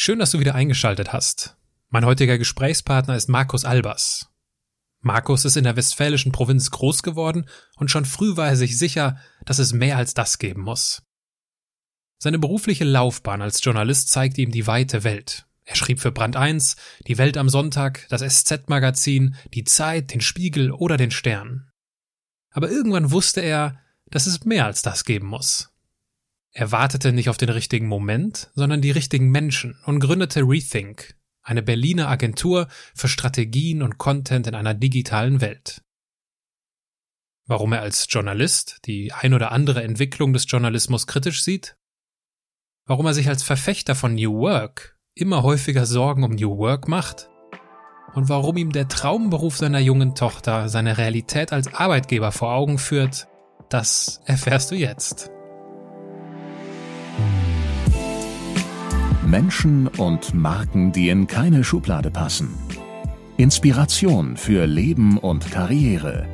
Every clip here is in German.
Schön, dass du wieder eingeschaltet hast. Mein heutiger Gesprächspartner ist Markus Albers. Markus ist in der westfälischen Provinz groß geworden und schon früh war er sich sicher, dass es mehr als das geben muss. Seine berufliche Laufbahn als Journalist zeigte ihm die weite Welt. Er schrieb für Brand 1, die Welt am Sonntag, das SZ-Magazin, die Zeit, den Spiegel oder den Stern. Aber irgendwann wusste er, dass es mehr als das geben muss. Er wartete nicht auf den richtigen Moment, sondern die richtigen Menschen und gründete Rethink, eine Berliner Agentur für Strategien und Content in einer digitalen Welt. Warum er als Journalist die ein oder andere Entwicklung des Journalismus kritisch sieht? Warum er sich als Verfechter von New Work immer häufiger Sorgen um New Work macht? Und warum ihm der Traumberuf seiner jungen Tochter seine Realität als Arbeitgeber vor Augen führt, das erfährst du jetzt. Menschen und Marken, die in keine Schublade passen. Inspiration für Leben und Karriere.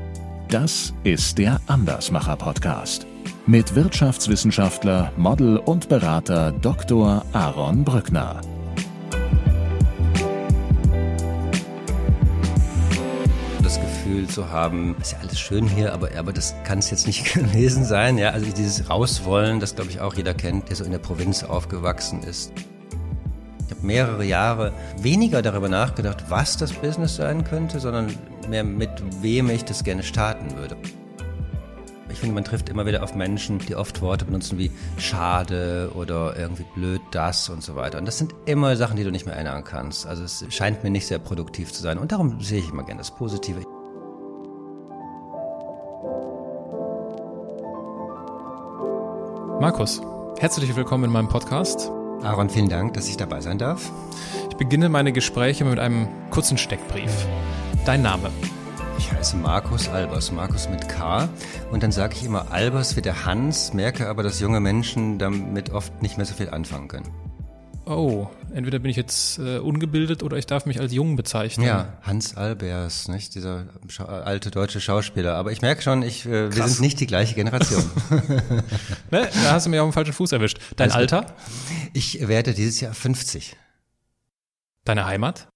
Das ist der Andersmacher Podcast mit Wirtschaftswissenschaftler, Model und Berater Dr. Aaron Brückner. Das Gefühl zu haben, ist ja alles schön hier, aber, aber das kann es jetzt nicht gewesen sein. Ja, also dieses Rauswollen, das glaube ich auch jeder kennt, der so in der Provinz aufgewachsen ist. Ich habe mehrere Jahre weniger darüber nachgedacht, was das Business sein könnte, sondern mehr mit wem ich das gerne starten würde. Ich finde, man trifft immer wieder auf Menschen, die oft Worte benutzen wie schade oder irgendwie blöd das und so weiter. Und das sind immer Sachen, die du nicht mehr erinnern kannst. Also es scheint mir nicht sehr produktiv zu sein. Und darum sehe ich immer gerne das Positive. Markus, herzlich willkommen in meinem Podcast. Aaron, vielen Dank, dass ich dabei sein darf. Ich beginne meine Gespräche mit einem kurzen Steckbrief. Dein Name? Ich heiße Markus Albers, Markus mit K. Und dann sage ich immer Albers wie der Hans, merke aber, dass junge Menschen damit oft nicht mehr so viel anfangen können. Oh, entweder bin ich jetzt äh, ungebildet oder ich darf mich als jung bezeichnen. Ja, Hans Albers, nicht dieser Scha alte deutsche Schauspieler. Aber ich merke schon, ich, äh, wir sind nicht die gleiche Generation. ne? Da hast du mir auf den falschen Fuß erwischt. Dein Alles Alter? gut. Ich werde dieses Jahr 50. Deine Heimat?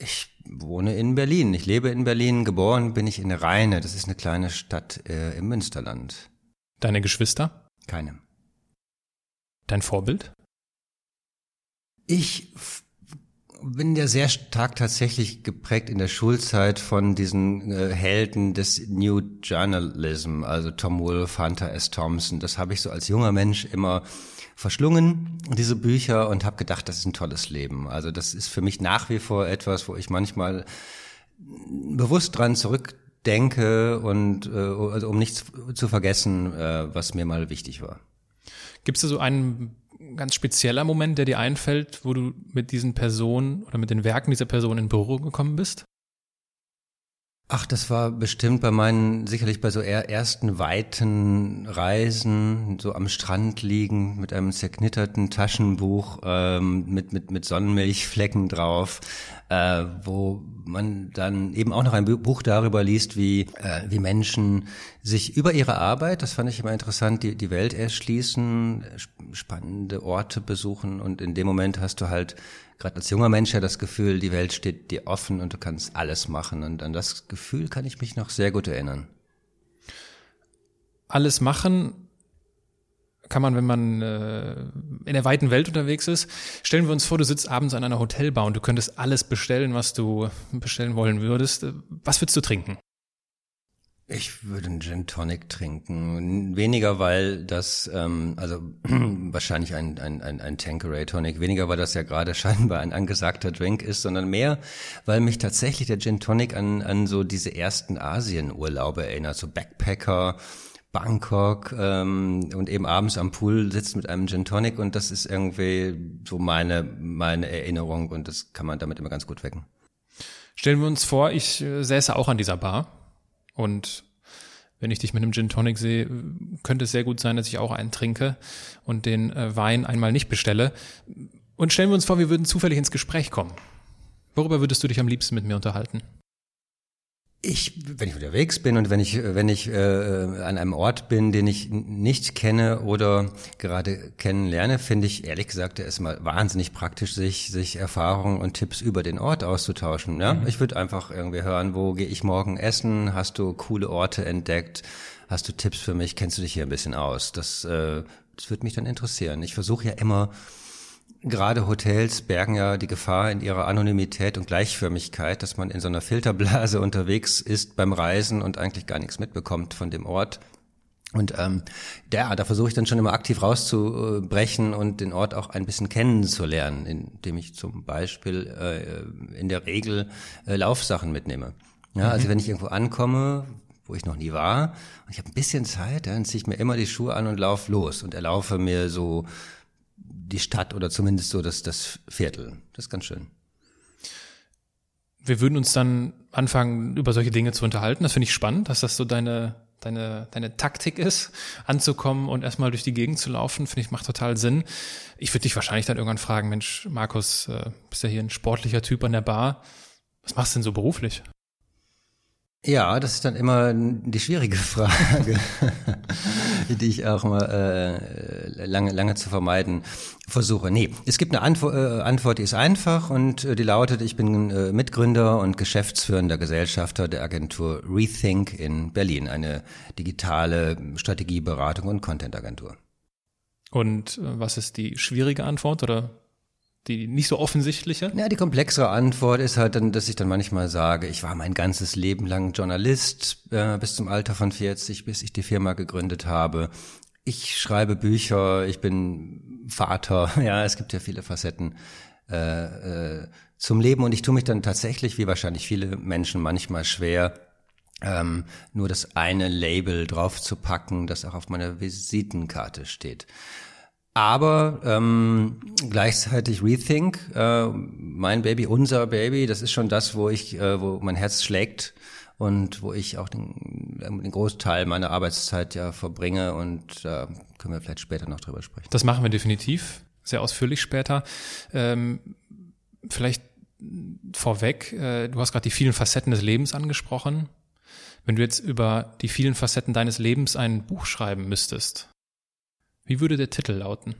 Ich wohne in Berlin. Ich lebe in Berlin. Geboren bin ich in Rheine. Das ist eine kleine Stadt äh, im Münsterland. Deine Geschwister? Keine. Dein Vorbild? Ich bin ja sehr stark tatsächlich geprägt in der Schulzeit von diesen äh, Helden des New Journalism, also Tom Wolfe, Hunter S. Thompson. Das habe ich so als junger Mensch immer verschlungen, diese Bücher, und habe gedacht, das ist ein tolles Leben. Also das ist für mich nach wie vor etwas, wo ich manchmal bewusst dran zurückdenke und äh, also um nichts zu vergessen, äh, was mir mal wichtig war. Gibt es da so einen ganz spezieller Moment, der dir einfällt, wo du mit diesen Personen oder mit den Werken dieser Person in Berührung gekommen bist? Ach, das war bestimmt bei meinen, sicherlich bei so ersten weiten Reisen, so am Strand liegen mit einem zerknitterten Taschenbuch ähm, mit, mit, mit Sonnenmilchflecken drauf, äh, wo man dann eben auch noch ein Bu- Buch darüber liest, wie, äh, wie Menschen sich über ihre Arbeit, das fand ich immer interessant, die, die Welt erschließen, sp- spannende Orte besuchen. Und in dem Moment hast du halt gerade als junger Mensch ja das Gefühl, die Welt steht dir offen und du kannst alles machen. Und an das Gefühl kann ich mich noch sehr gut erinnern. Alles machen kann man, wenn man äh, in der weiten Welt unterwegs ist. Stellen wir uns vor, du sitzt abends an einer Hotelbar und du könntest alles bestellen, was du bestellen wollen würdest. Was würdest du trinken? Ich würde einen Gin Tonic trinken. Weniger, weil das, ähm, also wahrscheinlich ein, ein, ein, ein Tanqueray Tonic, weniger, weil das ja gerade scheinbar ein angesagter Drink ist, sondern mehr, weil mich tatsächlich der Gin Tonic an, an so diese ersten Asienurlaube erinnert, so Backpacker, Bangkok ähm, und eben abends am Pool sitzt mit einem Gin Tonic und das ist irgendwie so meine, meine Erinnerung und das kann man damit immer ganz gut wecken. Stellen wir uns vor, ich äh, säße auch an dieser Bar und wenn ich dich mit einem Gin Tonic sehe, könnte es sehr gut sein, dass ich auch einen trinke und den äh, Wein einmal nicht bestelle. Und stellen wir uns vor, wir würden zufällig ins Gespräch kommen. Worüber würdest du dich am liebsten mit mir unterhalten? Ich, wenn ich unterwegs bin und wenn ich, wenn ich äh, an einem Ort bin, den ich nicht kenne oder gerade kennenlerne, finde ich ehrlich gesagt erstmal wahnsinnig praktisch, sich, sich Erfahrungen und Tipps über den Ort auszutauschen. Ja? Mhm. Ich würde einfach irgendwie hören, wo gehe ich morgen essen? Hast du coole Orte entdeckt? Hast du Tipps für mich? Kennst du dich hier ein bisschen aus? Das, äh, das würde mich dann interessieren. Ich versuche ja immer Gerade Hotels bergen ja die Gefahr in ihrer Anonymität und Gleichförmigkeit, dass man in so einer Filterblase unterwegs ist beim Reisen und eigentlich gar nichts mitbekommt von dem Ort. Und ähm, der, da versuche ich dann schon immer aktiv rauszubrechen und den Ort auch ein bisschen kennenzulernen, indem ich zum Beispiel äh, in der Regel äh, Laufsachen mitnehme. Ja, also mhm. wenn ich irgendwo ankomme, wo ich noch nie war, und ich habe ein bisschen Zeit, dann ziehe ich mir immer die Schuhe an und lauf los und erlaufe mir so die Stadt oder zumindest so das, das Viertel. Das ist ganz schön. Wir würden uns dann anfangen, über solche Dinge zu unterhalten. Das finde ich spannend, dass das so deine, deine, deine Taktik ist, anzukommen und erstmal durch die Gegend zu laufen. Finde ich, macht total Sinn. Ich würde dich wahrscheinlich dann irgendwann fragen, Mensch, Markus, äh, bist ja hier ein sportlicher Typ an der Bar. Was machst du denn so beruflich? Ja, das ist dann immer die schwierige Frage, die ich auch mal äh, lange, lange zu vermeiden versuche. Nee, es gibt eine Antwort, äh, Antwort, die ist einfach und äh, die lautet, ich bin äh, Mitgründer und geschäftsführender Gesellschafter der Agentur Rethink in Berlin, eine digitale Strategieberatung und Content-Agentur. Und äh, was ist die schwierige Antwort oder die nicht so offensichtliche? Ja, die komplexere Antwort ist halt dann, dass ich dann manchmal sage, ich war mein ganzes Leben lang Journalist, äh, bis zum Alter von 40, bis ich die Firma gegründet habe. Ich schreibe Bücher, ich bin Vater, ja, es gibt ja viele Facetten äh, äh, zum Leben und ich tue mich dann tatsächlich, wie wahrscheinlich viele Menschen, manchmal schwer, ähm, nur das eine Label draufzupacken, das auch auf meiner Visitenkarte steht. Aber ähm, gleichzeitig Rethink, äh, mein Baby, unser Baby, das ist schon das, wo ich, äh, wo mein Herz schlägt und wo ich auch den, den Großteil meiner Arbeitszeit ja verbringe und da äh, können wir vielleicht später noch drüber sprechen. Das machen wir definitiv, sehr ausführlich später. Ähm, vielleicht vorweg, äh, du hast gerade die vielen Facetten des Lebens angesprochen. Wenn du jetzt über die vielen Facetten deines Lebens ein Buch schreiben müsstest, wie würde der Titel lauten?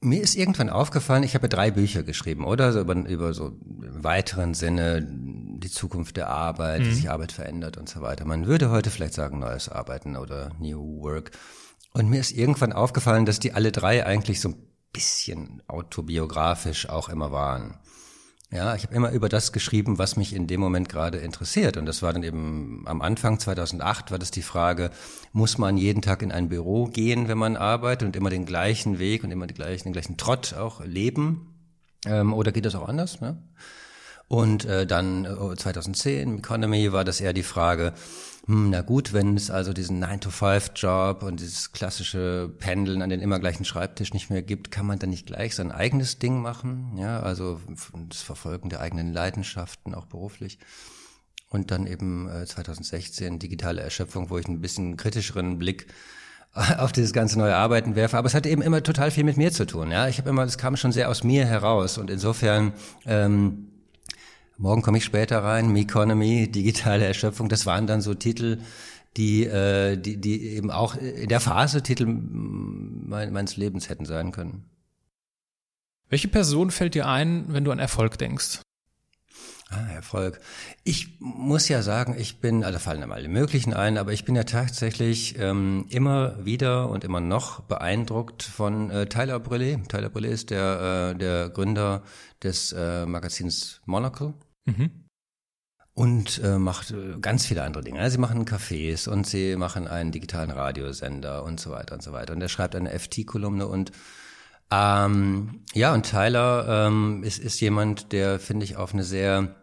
Mir ist irgendwann aufgefallen, ich habe drei Bücher geschrieben, oder? So über, über so im weiteren Sinne die Zukunft der Arbeit, mhm. wie sich Arbeit verändert und so weiter. Man würde heute vielleicht sagen neues Arbeiten oder New Work. Und mir ist irgendwann aufgefallen, dass die alle drei eigentlich so ein bisschen autobiografisch auch immer waren. Ja, ich habe immer über das geschrieben, was mich in dem Moment gerade interessiert. Und das war dann eben am Anfang 2008 war das die Frage, muss man jeden Tag in ein Büro gehen, wenn man arbeitet und immer den gleichen Weg und immer die gleichen, den gleichen Trott auch leben? Ähm, oder geht das auch anders? Ne? Und äh, dann äh, 2010 Economy war das eher die Frage, hm, na gut, wenn es also diesen 9-to-5-Job und dieses klassische Pendeln an den immer gleichen Schreibtisch nicht mehr gibt, kann man dann nicht gleich sein eigenes Ding machen? Ja, also das Verfolgen der eigenen Leidenschaften, auch beruflich. Und dann eben äh, 2016 digitale Erschöpfung, wo ich ein bisschen kritischeren Blick auf dieses ganze neue Arbeiten werfe. Aber es hatte eben immer total viel mit mir zu tun. Ja, ich habe immer, das kam schon sehr aus mir heraus und insofern ähm, Morgen komme ich später rein, Meconomy, digitale Erschöpfung, das waren dann so Titel, die, äh, die, die eben auch in der Phase Titel mein, meines Lebens hätten sein können. Welche Person fällt dir ein, wenn du an Erfolg denkst? Ah, Erfolg. Ich muss ja sagen, ich bin, also fallen einem alle möglichen ein, aber ich bin ja tatsächlich ähm, immer wieder und immer noch beeindruckt von äh, Tyler Brûlé. Tyler Brûlé ist der, äh, der Gründer des äh, Magazins Monocle. Mhm. Und äh, macht äh, ganz viele andere Dinge. Also sie machen Cafés und sie machen einen digitalen Radiosender und so weiter und so weiter. Und er schreibt eine FT-Kolumne und ähm, ja, und Tyler ähm, ist, ist jemand, der, finde ich, auf eine sehr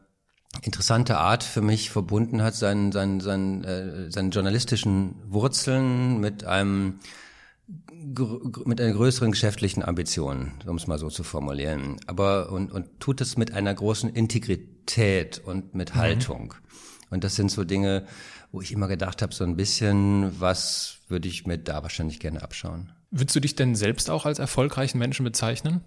interessante Art für mich verbunden hat, seinen, seinen, seinen, äh, seinen journalistischen Wurzeln mit einem mit einer größeren geschäftlichen Ambition, um es mal so zu formulieren. Aber und, und tut es mit einer großen Integrität und mit mhm. Haltung. Und das sind so Dinge, wo ich immer gedacht habe, so ein bisschen, was würde ich mir da wahrscheinlich gerne abschauen. Würdest du dich denn selbst auch als erfolgreichen Menschen bezeichnen?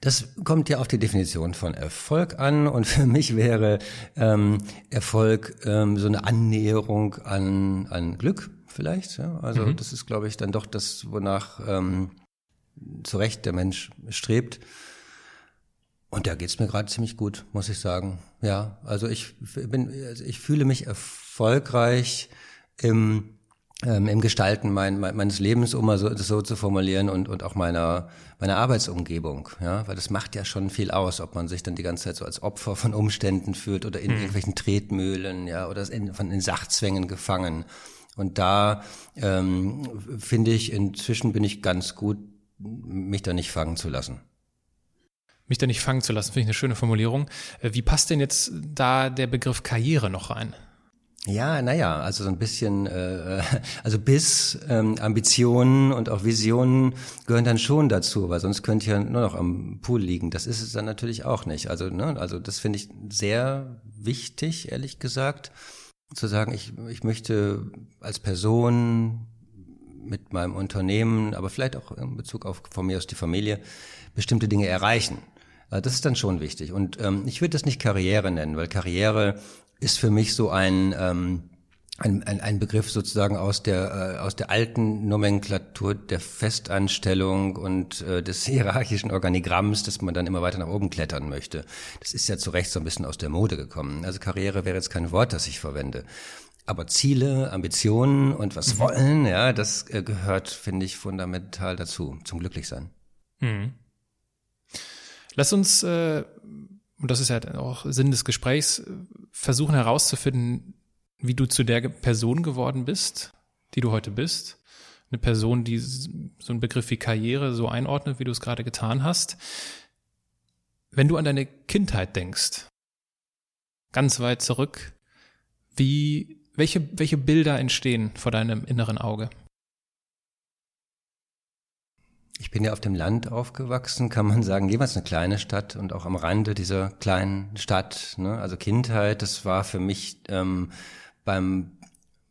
Das kommt ja auf die Definition von Erfolg an und für mich wäre ähm, Erfolg ähm, so eine Annäherung an, an Glück vielleicht. Ja? Also mhm. das ist, glaube ich, dann doch das, wonach ähm, zu Recht der Mensch strebt. Und da geht's mir gerade ziemlich gut, muss ich sagen. Ja, also ich bin, also ich fühle mich erfolgreich im, ähm, im Gestalten mein, mein, meines Lebens, um mal so, das so zu formulieren, und, und auch meiner, meiner Arbeitsumgebung. Ja, weil das macht ja schon viel aus, ob man sich dann die ganze Zeit so als Opfer von Umständen fühlt oder in mhm. irgendwelchen Tretmühlen, ja, oder in, von in Sachzwängen gefangen. Und da ähm, finde ich, inzwischen bin ich ganz gut, mich da nicht fangen zu lassen mich da nicht fangen zu lassen, finde ich eine schöne Formulierung. Äh, wie passt denn jetzt da der Begriff Karriere noch rein? Ja, naja, also so ein bisschen, äh, also bis ähm, Ambitionen und auch Visionen gehören dann schon dazu, weil sonst könnte ich ja nur noch am Pool liegen. Das ist es dann natürlich auch nicht. Also, ne, also das finde ich sehr wichtig, ehrlich gesagt, zu sagen, ich, ich möchte als Person mit meinem Unternehmen, aber vielleicht auch in Bezug auf von mir aus die Familie, bestimmte Dinge erreichen. Äh, das ist dann schon wichtig. Und ähm, ich würde das nicht Karriere nennen, weil Karriere ist für mich so ein, ähm, ein, ein, ein Begriff sozusagen aus der, äh, aus der alten Nomenklatur der Festanstellung und äh, des hierarchischen Organigramms, dass man dann immer weiter nach oben klettern möchte. Das ist ja zu Recht so ein bisschen aus der Mode gekommen. Also Karriere wäre jetzt kein Wort, das ich verwende. Aber Ziele, Ambitionen und was mhm. wollen, ja, das äh, gehört, finde ich, fundamental dazu, zum Glücklichsein. Mhm. Lass uns, äh, und das ist ja auch Sinn des Gesprächs, versuchen herauszufinden, wie du zu der Person geworden bist, die du heute bist. Eine Person, die so einen Begriff wie Karriere so einordnet, wie du es gerade getan hast. Wenn du an deine Kindheit denkst, ganz weit zurück, wie, welche, welche Bilder entstehen vor deinem inneren Auge? Ich bin ja auf dem Land aufgewachsen, kann man sagen, jeweils eine kleine Stadt und auch am Rande dieser kleinen Stadt. Ne? Also Kindheit, das war für mich ähm, beim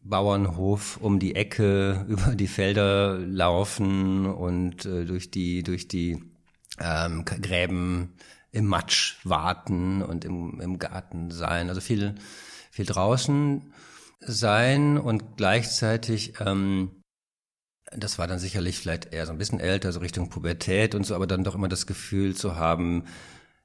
Bauernhof um die Ecke über die Felder laufen und äh, durch die durch die ähm, Gräben im Matsch warten und im, im Garten sein. Also viel viel draußen sein und gleichzeitig ähm, das war dann sicherlich vielleicht eher so ein bisschen älter, so Richtung Pubertät und so, aber dann doch immer das Gefühl zu haben,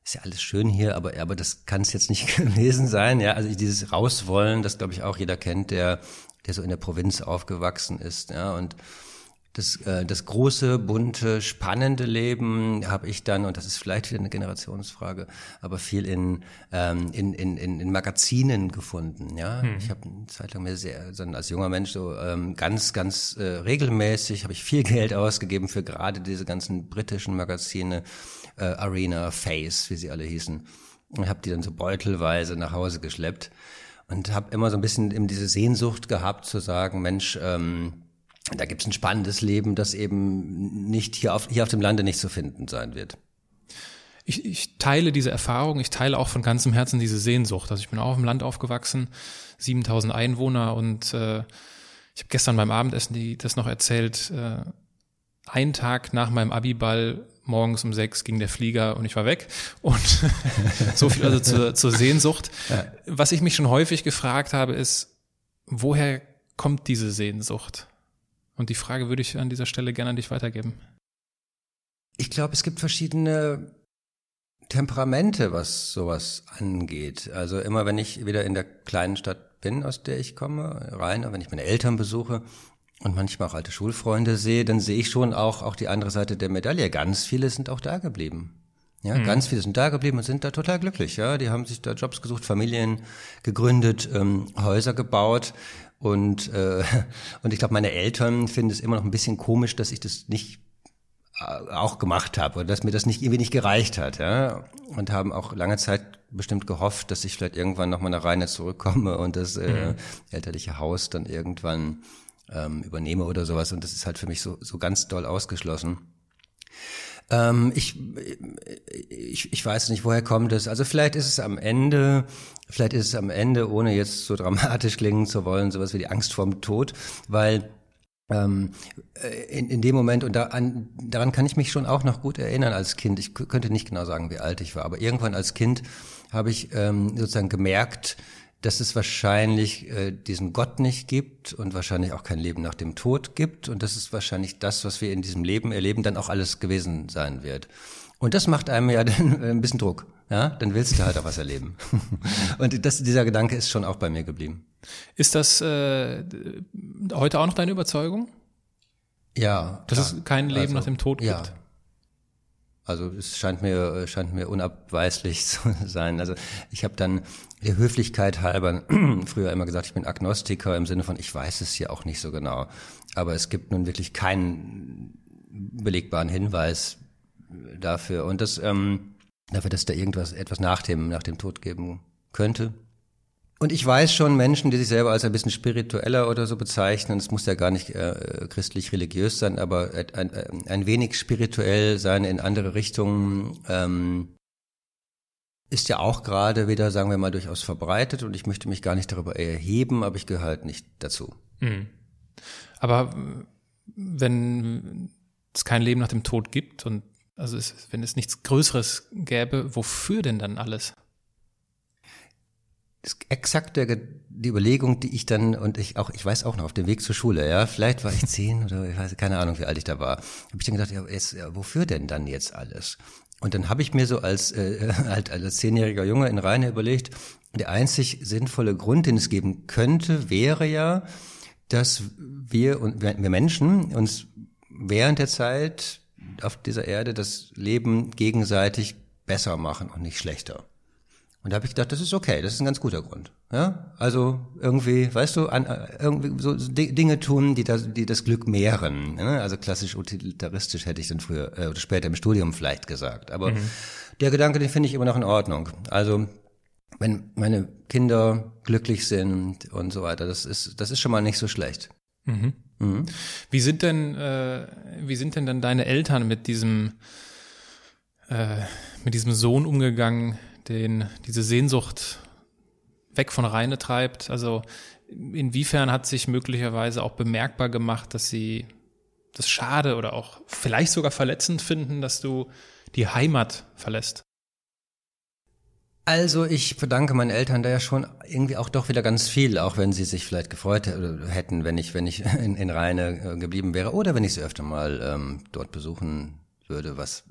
ist ja alles schön hier, aber, aber das kann es jetzt nicht gewesen sein. Ja, also dieses Rauswollen, das glaube ich auch jeder kennt, der, der so in der Provinz aufgewachsen ist. Ja, und das, äh, das große, bunte, spannende Leben habe ich dann, und das ist vielleicht wieder eine Generationsfrage, aber viel in, ähm, in, in, in, in Magazinen gefunden. Ja, hm. Ich habe eine Zeit lang mir sehr, so als junger Mensch so ähm, ganz, ganz äh, regelmäßig habe ich viel Geld ausgegeben für gerade diese ganzen britischen Magazine, äh, Arena, Face, wie sie alle hießen, und habe die dann so beutelweise nach Hause geschleppt und habe immer so ein bisschen eben diese Sehnsucht gehabt zu sagen, Mensch, ähm, da gibt es ein spannendes Leben, das eben nicht hier auf, hier auf dem Lande nicht zu finden sein wird. Ich, ich teile diese Erfahrung, ich teile auch von ganzem Herzen diese Sehnsucht. Also ich bin auch im Land aufgewachsen, 7000 Einwohner und äh, ich habe gestern beim Abendessen die, das noch erzählt. Äh, ein Tag nach meinem Abiball morgens um sechs ging der Flieger und ich war weg. Und so viel also zur, zur Sehnsucht. Was ich mich schon häufig gefragt habe, ist, woher kommt diese Sehnsucht? Und die Frage würde ich an dieser Stelle gerne an dich weitergeben. Ich glaube, es gibt verschiedene Temperamente, was sowas angeht. Also immer, wenn ich wieder in der kleinen Stadt bin, aus der ich komme, rein, wenn ich meine Eltern besuche und manchmal auch alte Schulfreunde sehe, dann sehe ich schon auch, auch die andere Seite der Medaille. Ganz viele sind auch da geblieben. Ja, mhm. ganz viele sind da geblieben und sind da total glücklich. Ja, die haben sich da Jobs gesucht, Familien gegründet, ähm, Häuser gebaut und, äh, und ich glaube, meine Eltern finden es immer noch ein bisschen komisch, dass ich das nicht äh, auch gemacht habe oder dass mir das nicht irgendwie nicht gereicht hat, ja. Und haben auch lange Zeit bestimmt gehofft, dass ich vielleicht irgendwann nochmal nach Rheine zurückkomme und das äh, mhm. elterliche Haus dann irgendwann ähm, übernehme oder sowas. Und das ist halt für mich so, so ganz doll ausgeschlossen. Ähm, ich, ich, ich weiß nicht, woher kommt es. Also vielleicht ist es am Ende, vielleicht ist es am Ende, ohne jetzt so dramatisch klingen zu wollen, sowas wie die Angst vorm Tod, weil ähm, äh, in, in dem Moment, und da, an, daran kann ich mich schon auch noch gut erinnern als Kind. Ich könnte nicht genau sagen, wie alt ich war, aber irgendwann als Kind habe ich ähm, sozusagen gemerkt, dass es wahrscheinlich äh, diesen Gott nicht gibt und wahrscheinlich auch kein Leben nach dem Tod gibt und dass es wahrscheinlich das, was wir in diesem Leben erleben, dann auch alles gewesen sein wird. Und das macht einem ja dann ein bisschen Druck. Ja, dann willst du halt auch was erleben. und das, dieser Gedanke ist schon auch bei mir geblieben. Ist das äh, heute auch noch deine Überzeugung? Ja. Dass klar. es kein Leben also, nach dem Tod gibt? Ja. Also es scheint mir scheint mir unabweislich zu sein. Also ich habe dann der Höflichkeit halber früher immer gesagt, ich bin Agnostiker im Sinne von ich weiß es ja auch nicht so genau, aber es gibt nun wirklich keinen belegbaren Hinweis dafür und das ähm, dafür, dass da irgendwas etwas nach dem nach dem Tod geben könnte. Und ich weiß schon Menschen, die sich selber als ein bisschen spiritueller oder so bezeichnen, es muss ja gar nicht äh, christlich-religiös sein, aber ein, ein, wenig spirituell sein in andere Richtungen ähm, ist ja auch gerade wieder, sagen wir mal, durchaus verbreitet und ich möchte mich gar nicht darüber erheben, aber ich gehöre halt nicht dazu. Mhm. Aber wenn es kein Leben nach dem Tod gibt und also es, wenn es nichts Größeres gäbe, wofür denn dann alles? Ist exakt der, die Überlegung, die ich dann, und ich auch, ich weiß auch noch, auf dem Weg zur Schule, ja, vielleicht war ich zehn oder ich weiß keine Ahnung, wie alt ich da war, habe ich dann gedacht, ja, jetzt, ja, wofür denn dann jetzt alles? Und dann habe ich mir so als, äh, halt als zehnjähriger Junge in Reine überlegt, der einzig sinnvolle Grund, den es geben könnte, wäre ja, dass wir und wir Menschen uns während der Zeit auf dieser Erde das Leben gegenseitig besser machen und nicht schlechter. Und da habe ich gedacht, das ist okay, das ist ein ganz guter Grund. Ja, also irgendwie, weißt du, an, äh, irgendwie so Dinge tun, die das, die das Glück mehren. Ne? Also klassisch utilitaristisch hätte ich dann früher äh, oder später im Studium vielleicht gesagt. Aber mhm. der Gedanke, den finde ich immer noch in Ordnung. Also wenn meine Kinder glücklich sind und so weiter, das ist, das ist schon mal nicht so schlecht. Mhm. Mhm. Wie sind denn, äh, wie sind denn dann deine Eltern mit diesem, äh, mit diesem Sohn umgegangen? Den diese Sehnsucht weg von Reine treibt? Also inwiefern hat sich möglicherweise auch bemerkbar gemacht, dass sie das schade oder auch vielleicht sogar verletzend finden, dass du die Heimat verlässt? Also ich verdanke meinen Eltern da ja schon irgendwie auch doch wieder ganz viel, auch wenn sie sich vielleicht gefreut hätten, wenn ich, wenn ich in, in Rheine äh, geblieben wäre oder wenn ich sie öfter mal ähm, dort besuchen würde, was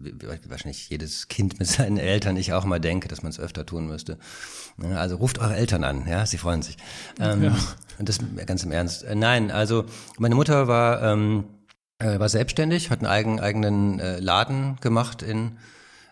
wahrscheinlich jedes Kind mit seinen Eltern ich auch mal denke, dass man es öfter tun müsste. Also ruft eure Eltern an, ja, sie freuen sich. Ähm, ja. Und das ganz im Ernst. Äh, nein, also meine Mutter war ähm, äh, war selbstständig, hat einen eigenen, eigenen äh, Laden gemacht in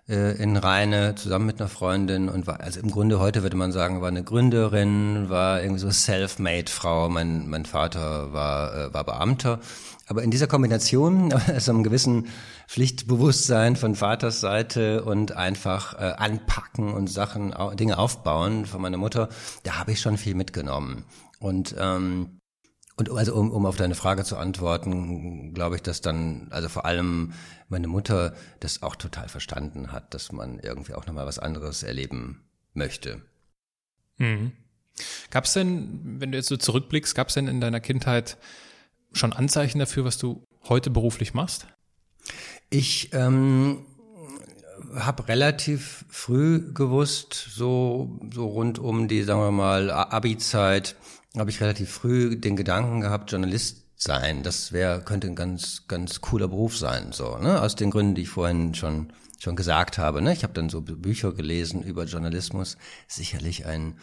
äh, in Rheine zusammen mit einer Freundin und war, also im Grunde heute würde man sagen, war eine Gründerin, war irgendwie so self-made Frau. Mein, mein Vater war, äh, war Beamter. Aber in dieser Kombination, also einem gewissen Pflichtbewusstsein von Vaters Seite und einfach äh, anpacken und Sachen, Dinge aufbauen von meiner Mutter, da habe ich schon viel mitgenommen. Und ähm, und also um, um auf deine Frage zu antworten, glaube ich, dass dann, also vor allem meine Mutter das auch total verstanden hat, dass man irgendwie auch nochmal was anderes erleben möchte. Mhm. Gab es denn, wenn du jetzt so zurückblickst, gab es denn in deiner Kindheit schon Anzeichen dafür, was du heute beruflich machst? Ich ähm, habe relativ früh gewusst, so so rund um die, sagen wir mal, Abi-Zeit, habe ich relativ früh den Gedanken gehabt, Journalist sein. Das wäre könnte ein ganz ganz cooler Beruf sein, so ne? Aus den Gründen, die ich vorhin schon schon gesagt habe. Ne? Ich habe dann so Bücher gelesen über Journalismus. Sicherlich ein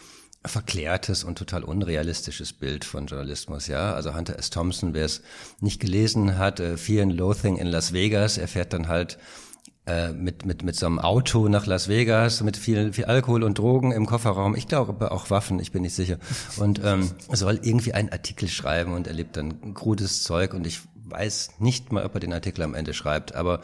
verklärtes und total unrealistisches Bild von Journalismus, ja. Also Hunter S. Thompson, wer es nicht gelesen hat, äh, Fear and Loathing in Las Vegas, er fährt dann halt äh, mit, mit, mit so einem Auto nach Las Vegas, mit viel, viel Alkohol und Drogen im Kofferraum. Ich glaube auch Waffen, ich bin nicht sicher. Und ähm, soll irgendwie einen Artikel schreiben und erlebt dann krudes Zeug und ich weiß nicht mal, ob er den Artikel am Ende schreibt, aber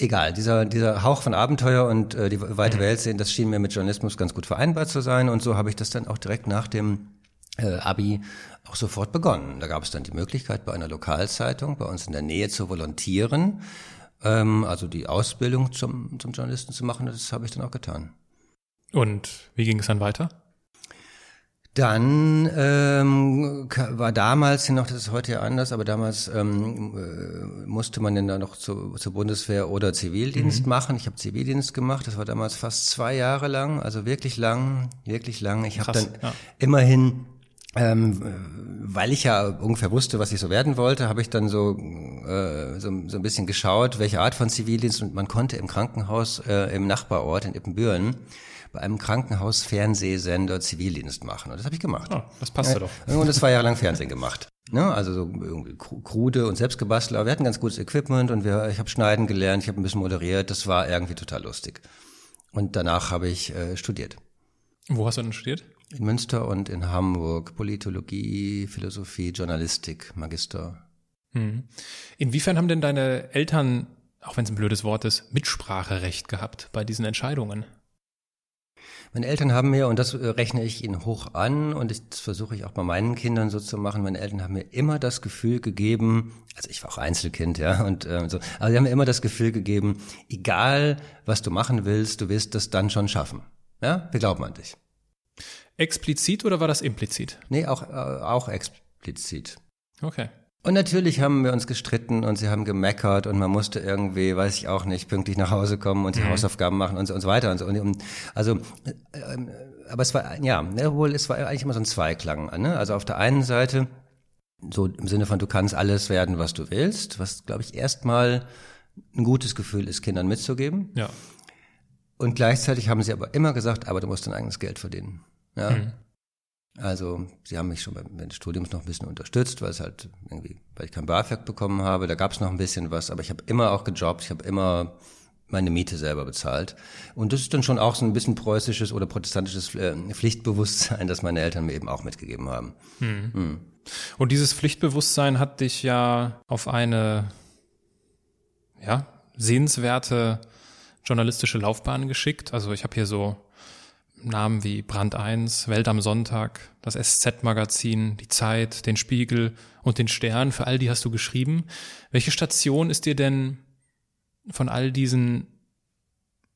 egal, dieser, dieser Hauch von Abenteuer und äh, die weite mhm. Welt sehen, das schien mir mit Journalismus ganz gut vereinbar zu sein und so habe ich das dann auch direkt nach dem äh, Abi auch sofort begonnen. Da gab es dann die Möglichkeit, bei einer Lokalzeitung bei uns in der Nähe zu volontieren ähm, also die Ausbildung zum, zum Journalisten zu machen, das habe ich dann auch getan. Und wie ging es dann weiter? Dann ähm, war damals noch, das ist heute ja anders, aber damals ähm, äh, musste man denn da noch zu, zur Bundeswehr oder Zivildienst mhm. machen. Ich habe Zivildienst gemacht, das war damals fast zwei Jahre lang, also wirklich lang, wirklich lang. Ich habe dann ja. immerhin ähm, weil ich ja ungefähr wusste, was ich so werden wollte, habe ich dann so, äh, so, so ein bisschen geschaut, welche Art von Zivildienst und man konnte im Krankenhaus äh, im Nachbarort in Ippenbüren bei einem Krankenhaus-Fernsehsender Zivildienst machen. Und das habe ich gemacht. Oh, das passt ja doch. Und zwei Jahre lang Fernsehen gemacht. Ne? Also so irgendwie krude und selbstgebastelt. Aber wir hatten ganz gutes Equipment und wir, ich habe schneiden gelernt, ich habe ein bisschen moderiert. Das war irgendwie total lustig. Und danach habe ich äh, studiert. Wo hast du denn studiert? In Münster und in Hamburg. Politologie, Philosophie, Journalistik, Magister. Hm. Inwiefern haben denn deine Eltern, auch wenn es ein blödes Wort ist, Mitspracherecht gehabt bei diesen Entscheidungen? Meine Eltern haben mir, und das äh, rechne ich ihnen hoch an, und ich, das versuche ich auch bei meinen Kindern so zu machen, meine Eltern haben mir immer das Gefühl gegeben, also ich war auch Einzelkind, ja, und äh, so, aber sie haben mir immer das Gefühl gegeben, egal was du machen willst, du wirst das dann schon schaffen. Ja, wir glauben an dich. Explizit oder war das implizit? Nee, auch, äh, auch explizit. Okay. Und natürlich haben wir uns gestritten und sie haben gemeckert und man musste irgendwie, weiß ich auch nicht, pünktlich nach Hause kommen und die mhm. Hausaufgaben machen und so, und so weiter und so. Und, also, äh, aber es war, ja, wohl, es war eigentlich immer so ein Zweiklang. Ne? Also auf der einen Seite, so im Sinne von, du kannst alles werden, was du willst, was, glaube ich, erstmal ein gutes Gefühl ist, Kindern mitzugeben. Ja. Und gleichzeitig haben sie aber immer gesagt, aber du musst dein eigenes Geld verdienen. Ja. Mhm. Also sie haben mich schon beim, beim Studiums noch ein bisschen unterstützt, weil es halt irgendwie, weil ich kein BAföG bekommen habe, da gab es noch ein bisschen was, aber ich habe immer auch gejobbt, ich habe immer meine Miete selber bezahlt. Und das ist dann schon auch so ein bisschen preußisches oder protestantisches äh, Pflichtbewusstsein, das meine Eltern mir eben auch mitgegeben haben. Hm. Hm. Und dieses Pflichtbewusstsein hat dich ja auf eine ja, sehenswerte journalistische Laufbahn geschickt. Also ich habe hier so Namen wie Brand 1, Welt am Sonntag, das SZ-Magazin, die Zeit, den Spiegel und den Stern, für all die hast du geschrieben. Welche Station ist dir denn von all diesen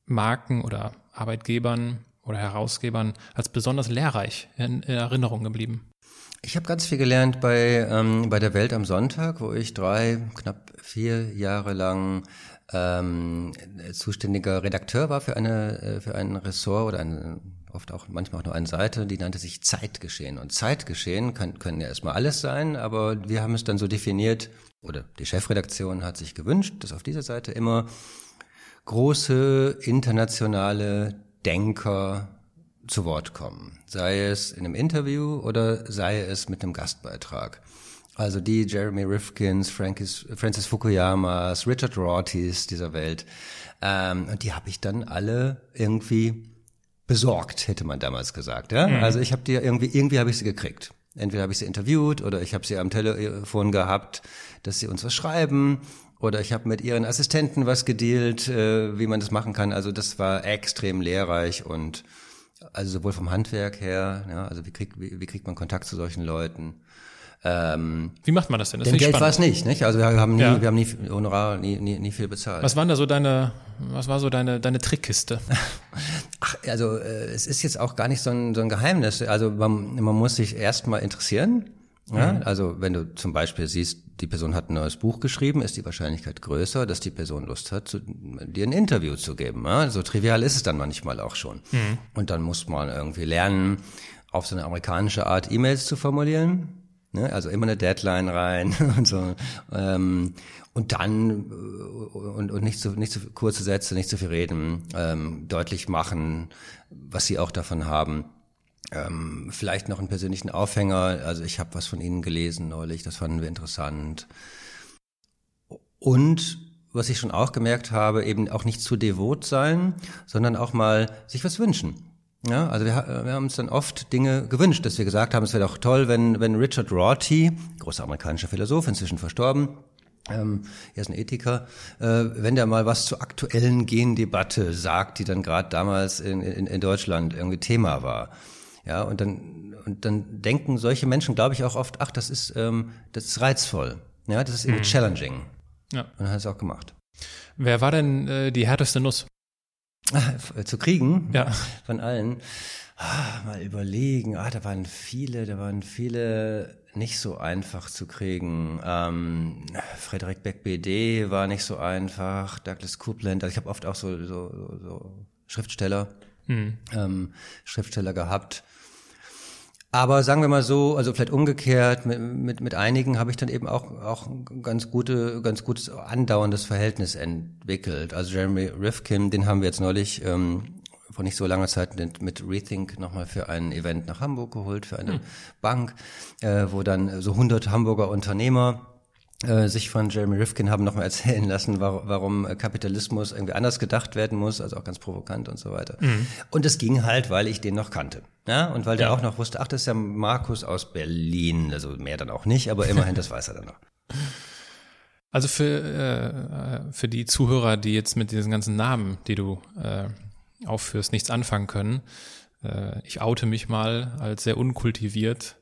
Marken oder Arbeitgebern oder Herausgebern als besonders lehrreich in Erinnerung geblieben? Ich habe ganz viel gelernt bei, ähm, bei der Welt am Sonntag, wo ich drei, knapp vier Jahre lang ähm, zuständiger Redakteur war für eine äh, für ein Ressort oder eine oft auch manchmal auch nur eine Seite, die nannte sich Zeitgeschehen. Und Zeitgeschehen kann, können ja erstmal alles sein, aber wir haben es dann so definiert, oder die Chefredaktion hat sich gewünscht, dass auf dieser Seite immer große internationale Denker zu Wort kommen. Sei es in einem Interview oder sei es mit einem Gastbeitrag. Also die Jeremy Rifkins, Frankis, Francis Fukuyamas, Richard Rortys dieser Welt. Ähm, und die habe ich dann alle irgendwie besorgt, hätte man damals gesagt. Ja? Mhm. Also ich habe die irgendwie, irgendwie habe ich sie gekriegt. Entweder habe ich sie interviewt oder ich habe sie am Telefon gehabt, dass sie uns was schreiben oder ich habe mit ihren Assistenten was gedealt, äh, wie man das machen kann. Also das war extrem lehrreich und also sowohl vom Handwerk her, ja, also wie kriegt, wie, wie kriegt man Kontakt zu solchen Leuten, ähm, Wie macht man das denn? Das denn Geld war es nicht, nicht? Also wir haben nie, ja. wir haben nie Honorar, nie, nie, nie viel bezahlt. Was waren da so deine, was war so deine, deine Trickkiste? Ach, also äh, es ist jetzt auch gar nicht so ein, so ein Geheimnis. Also man, man muss sich erstmal interessieren. Ja? Mhm. Also wenn du zum Beispiel siehst, die Person hat ein neues Buch geschrieben, ist die Wahrscheinlichkeit größer, dass die Person Lust hat, zu, dir ein Interview zu geben. Ja? So trivial ist es dann manchmal auch schon. Mhm. Und dann muss man irgendwie lernen, auf so eine amerikanische Art E-Mails zu formulieren Ne? Also immer eine Deadline rein und so. Ähm, und dann äh, und, und nicht zu nicht zu kurze Sätze, nicht zu viel reden, ähm, deutlich machen, was sie auch davon haben. Ähm, vielleicht noch einen persönlichen Aufhänger. Also ich habe was von Ihnen gelesen neulich, das fanden wir interessant. Und was ich schon auch gemerkt habe, eben auch nicht zu devot sein, sondern auch mal sich was wünschen. Ja, also wir, wir haben uns dann oft Dinge gewünscht, dass wir gesagt haben, es wäre doch toll, wenn, wenn Richard Rorty, großer amerikanischer Philosoph, inzwischen verstorben, ähm, er ist ein Ethiker, äh, wenn der mal was zur aktuellen Gendebatte sagt, die dann gerade damals in, in, in Deutschland irgendwie Thema war. Ja, und dann, und dann denken solche Menschen, glaube ich, auch oft, ach, das ist, ähm, das ist reizvoll. Ja, das ist eben mhm. challenging. Ja. Und dann hat es auch gemacht. Wer war denn äh, die härteste Nuss? Zu kriegen? Ja. Von allen. Ah, mal überlegen. Ah, da waren viele, da waren viele nicht so einfach zu kriegen. Ähm, Frederik Beck BD war nicht so einfach. Douglas Coupland. Also ich habe oft auch so, so, so Schriftsteller, hm. ähm, Schriftsteller gehabt. Aber sagen wir mal so, also vielleicht umgekehrt, mit, mit, mit einigen habe ich dann eben auch, auch ganz gute, ganz gutes andauerndes Verhältnis entwickelt. Also Jeremy Rifkin, den haben wir jetzt neulich ähm, vor nicht so langer Zeit mit Rethink nochmal für ein Event nach Hamburg geholt, für eine hm. Bank, äh, wo dann so 100 Hamburger Unternehmer sich von Jeremy Rifkin haben nochmal erzählen lassen, warum, Kapitalismus irgendwie anders gedacht werden muss, also auch ganz provokant und so weiter. Mhm. Und es ging halt, weil ich den noch kannte. Ja, und weil der auch noch wusste, ach, das ist ja Markus aus Berlin, also mehr dann auch nicht, aber immerhin, das weiß er dann noch. Also für, äh, für die Zuhörer, die jetzt mit diesen ganzen Namen, die du äh, aufführst, nichts anfangen können, äh, ich oute mich mal als sehr unkultiviert.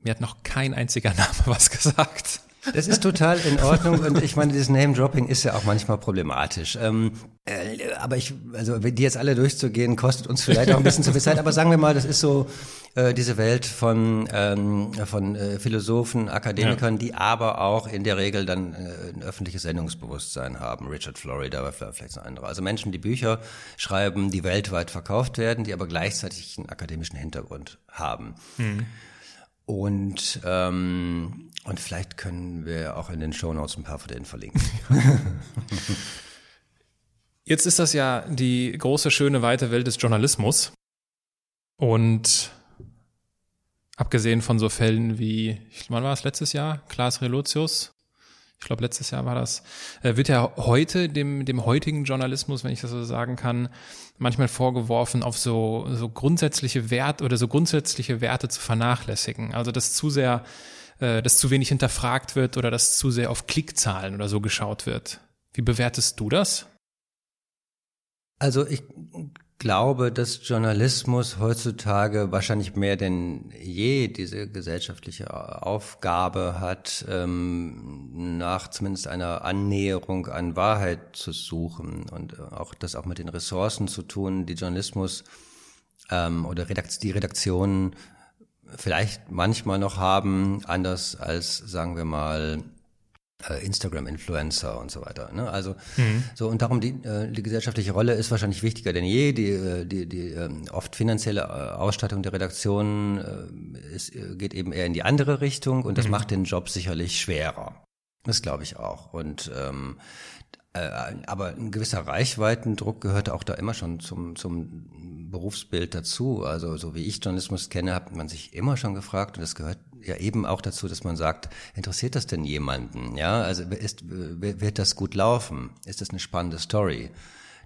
Mir hat noch kein einziger Name was gesagt. Das ist total in Ordnung und ich meine, dieses Name-Dropping ist ja auch manchmal problematisch. Ähm, äh, aber ich, also die jetzt alle durchzugehen, kostet uns vielleicht auch ein bisschen zu viel Zeit. Aber sagen wir mal, das ist so äh, diese Welt von ähm, von äh, Philosophen, Akademikern, ja. die aber auch in der Regel dann äh, ein öffentliches Sendungsbewusstsein haben. Richard Florida, aber vielleicht ein anderer. Also Menschen, die Bücher schreiben, die weltweit verkauft werden, die aber gleichzeitig einen akademischen Hintergrund haben. Mhm. Und, ähm, und vielleicht können wir auch in den Show Notes ein paar von denen verlinken. Jetzt ist das ja die große, schöne, weite Welt des Journalismus. Und abgesehen von so Fällen wie, wann war es letztes Jahr? Klaas Relotius, ich glaube letztes Jahr war das, äh, wird ja heute dem, dem heutigen Journalismus, wenn ich das so sagen kann, manchmal vorgeworfen, auf so, so grundsätzliche Wert oder so grundsätzliche Werte zu vernachlässigen. Also dass zu sehr, äh, dass zu wenig hinterfragt wird oder dass zu sehr auf Klickzahlen oder so geschaut wird. Wie bewertest du das? Also ich glaube, dass Journalismus heutzutage wahrscheinlich mehr denn je diese gesellschaftliche Aufgabe hat, ähm, nach zumindest einer Annäherung an Wahrheit zu suchen und auch das auch mit den Ressourcen zu tun, die Journalismus ähm, oder Redakt die Redaktionen vielleicht manchmal noch haben, anders als, sagen wir mal, äh, Instagram-Influencer und so weiter. Ne? Also mhm. so und darum die, äh, die gesellschaftliche Rolle ist wahrscheinlich wichtiger denn je. Die, äh, die, die ähm, oft finanzielle Ausstattung der Redaktion äh, ist, geht eben eher in die andere Richtung und das mhm. macht den Job sicherlich schwerer. Das glaube ich auch. Und ähm, äh, aber ein gewisser Reichweitendruck gehört auch da immer schon zum, zum Berufsbild dazu. Also so wie ich Journalismus kenne, hat man sich immer schon gefragt und das gehört ja eben auch dazu, dass man sagt, interessiert das denn jemanden? Ja, also ist, wird das gut laufen? Ist das eine spannende Story?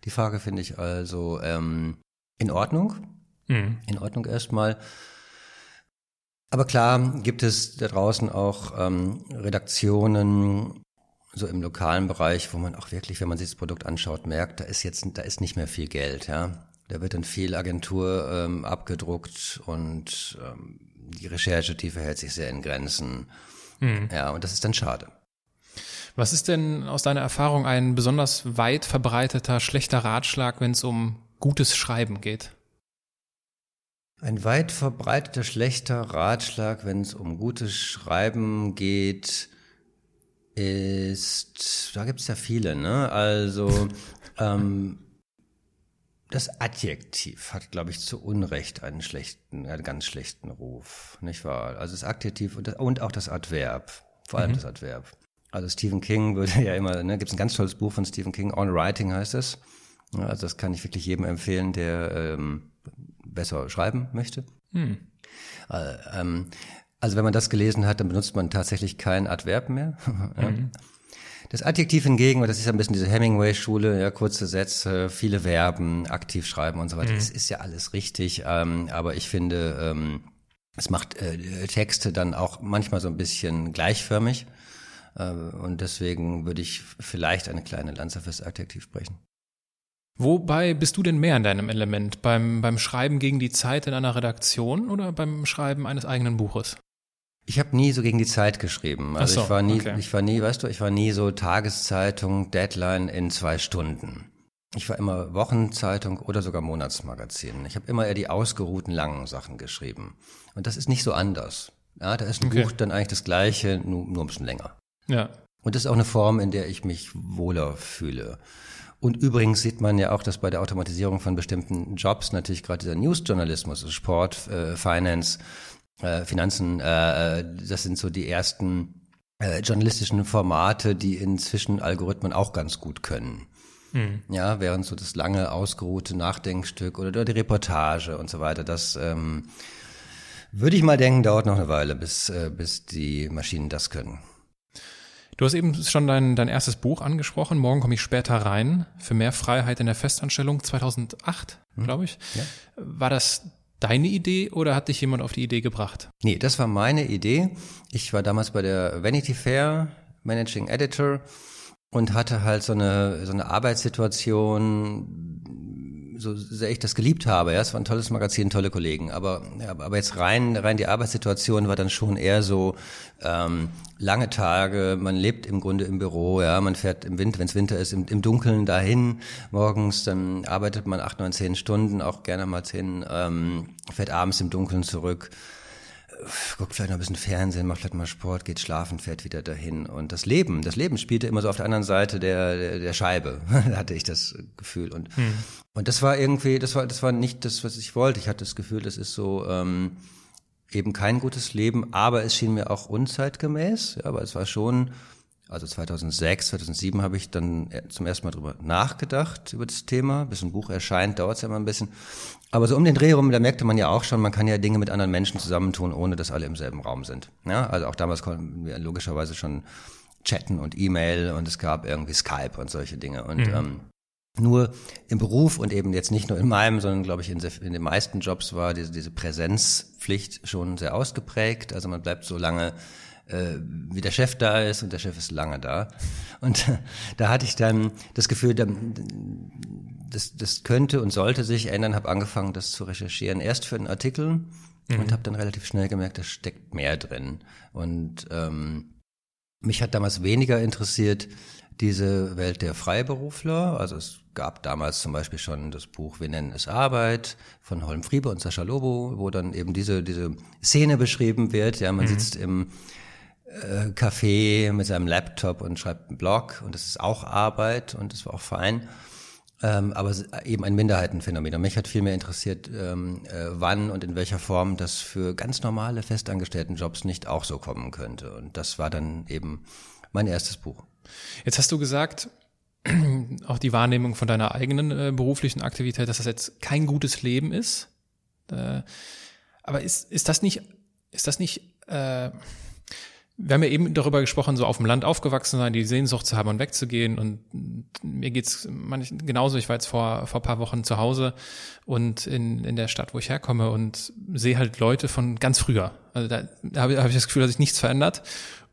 Die Frage finde ich also ähm, in Ordnung. Mhm. In Ordnung erstmal. Aber klar gibt es da draußen auch ähm, Redaktionen, so im lokalen Bereich, wo man auch wirklich, wenn man sich das Produkt anschaut, merkt, da ist jetzt, da ist nicht mehr viel Geld, ja. Da wird dann viel Agentur ähm, abgedruckt und ähm, die Recherchetiefe hält sich sehr in Grenzen. Mhm. Ja, und das ist dann schade. Was ist denn aus deiner Erfahrung ein besonders weit verbreiteter schlechter Ratschlag, wenn es um gutes Schreiben geht? Ein weit verbreiteter schlechter Ratschlag, wenn es um gutes Schreiben geht, ist, da gibt es ja viele, ne? Also ähm, das Adjektiv hat, glaube ich, zu Unrecht einen schlechten, einen ganz schlechten Ruf, nicht wahr? Also das Adjektiv und, das, und auch das Adverb, vor allem mhm. das Adverb. Also Stephen King würde ja immer, ne, gibt es ein ganz tolles Buch von Stephen King, On Writing heißt es. Also das kann ich wirklich jedem empfehlen, der ähm, besser schreiben möchte. Mhm. Äh, ähm, also wenn man das gelesen hat, dann benutzt man tatsächlich kein Adverb mehr. Mhm. Das Adjektiv hingegen, und das ist ja ein bisschen diese Hemingway-Schule, ja, kurze Sätze, viele Verben, aktiv schreiben und so weiter. Mhm. Das ist ja alles richtig, ähm, aber ich finde, ähm, es macht äh, Texte dann auch manchmal so ein bisschen gleichförmig. Äh, und deswegen würde ich vielleicht eine kleine Lanze fürs Adjektiv brechen. Wobei bist du denn mehr in deinem Element? Beim, beim Schreiben gegen die Zeit in einer Redaktion oder beim Schreiben eines eigenen Buches? Ich habe nie so gegen die Zeit geschrieben. Also so, ich war nie, okay. ich war nie, weißt du, ich war nie so Tageszeitung, Deadline in zwei Stunden. ich war immer Wochenzeitung oder sogar Monatsmagazin. Ich habe immer eher die ausgeruhten langen Sachen geschrieben. Und das ist nicht so anders. Ja, da ist ein okay. Buch dann eigentlich das gleiche, nur, nur ein bisschen länger. Ja. Und das ist auch eine Form, in der ich mich wohler fühle. Und übrigens sieht man ja auch, dass bei der Automatisierung von bestimmten Jobs natürlich gerade dieser Newsjournalismus, also Sport, äh, Finance, äh, Finanzen, äh, äh, das sind so die ersten äh, journalistischen Formate, die inzwischen Algorithmen auch ganz gut können. Mhm. Ja, während so das lange ausgeruhte Nachdenkstück oder die Reportage und so weiter, das ähm, würde ich mal denken, dauert noch eine Weile, bis, äh, bis die Maschinen das können. Du hast eben schon dein, dein erstes Buch angesprochen. Morgen komme ich später rein. Für mehr Freiheit in der Festanstellung 2008, hm. glaube ich. Ja. War das deine Idee oder hat dich jemand auf die Idee gebracht? Nee, das war meine Idee. Ich war damals bei der Vanity Fair Managing Editor und hatte halt so eine, so eine Arbeitssituation, so sehr ich das geliebt habe, ja, es war ein tolles Magazin, tolle Kollegen, aber, ja, aber jetzt rein, rein die Arbeitssituation war dann schon eher so ähm, lange Tage, man lebt im Grunde im Büro, ja, man fährt im Winter, wenn es Winter ist, im, im Dunkeln dahin morgens, dann arbeitet man acht, neun, zehn Stunden, auch gerne mal zehn, ähm, fährt abends im Dunkeln zurück guckt vielleicht noch ein bisschen Fernsehen, macht vielleicht mal Sport, geht schlafen, fährt wieder dahin. Und das Leben, das Leben spielte immer so auf der anderen Seite der, der, der Scheibe, hatte ich das Gefühl. Und, hm. und das war irgendwie, das war, das war nicht das, was ich wollte. Ich hatte das Gefühl, das ist so ähm, eben kein gutes Leben, aber es schien mir auch unzeitgemäß. Ja, aber es war schon also 2006, 2007 habe ich dann zum ersten Mal drüber nachgedacht, über das Thema. Bis ein Buch erscheint, dauert es ja immer ein bisschen. Aber so um den Dreh herum, da merkte man ja auch schon, man kann ja Dinge mit anderen Menschen zusammentun, ohne dass alle im selben Raum sind. Ja, also auch damals konnten wir logischerweise schon chatten und E-Mail und es gab irgendwie Skype und solche Dinge. Und mhm. ähm, nur im Beruf und eben jetzt nicht nur in meinem, sondern glaube ich in, in, den meisten Jobs war diese, diese Präsenzpflicht schon sehr ausgeprägt. Also man bleibt so lange äh, wie der Chef da ist und der Chef ist lange da. Und da hatte ich dann das Gefühl, das, das könnte und sollte sich ändern, habe angefangen, das zu recherchieren. Erst für einen Artikel mhm. und habe dann relativ schnell gemerkt, da steckt mehr drin. Und ähm, mich hat damals weniger interessiert diese Welt der Freiberufler. Also es gab damals zum Beispiel schon das Buch Wir nennen es Arbeit von Holm Friebe und Sascha Lobo, wo dann eben diese, diese Szene beschrieben wird. Ja, man mhm. sitzt im äh, Café mit seinem Laptop und schreibt einen Blog und das ist auch Arbeit und das war auch fein. Ähm, aber eben ein Minderheitenphänomen. Und mich hat viel mehr interessiert, ähm, äh, wann und in welcher Form das für ganz normale festangestellten Jobs nicht auch so kommen könnte. Und das war dann eben mein erstes Buch. Jetzt hast du gesagt, auch die Wahrnehmung von deiner eigenen äh, beruflichen Aktivität, dass das jetzt kein gutes Leben ist. Äh, aber ist, ist das nicht, ist das nicht, äh, wir haben ja eben darüber gesprochen, so auf dem Land aufgewachsen sein, die Sehnsucht zu haben und wegzugehen. Und mir geht's manch, genauso. Ich war jetzt vor, vor paar Wochen zu Hause und in, in der Stadt, wo ich herkomme und sehe halt Leute von ganz früher. Also da, da habe hab ich das Gefühl, dass sich nichts verändert.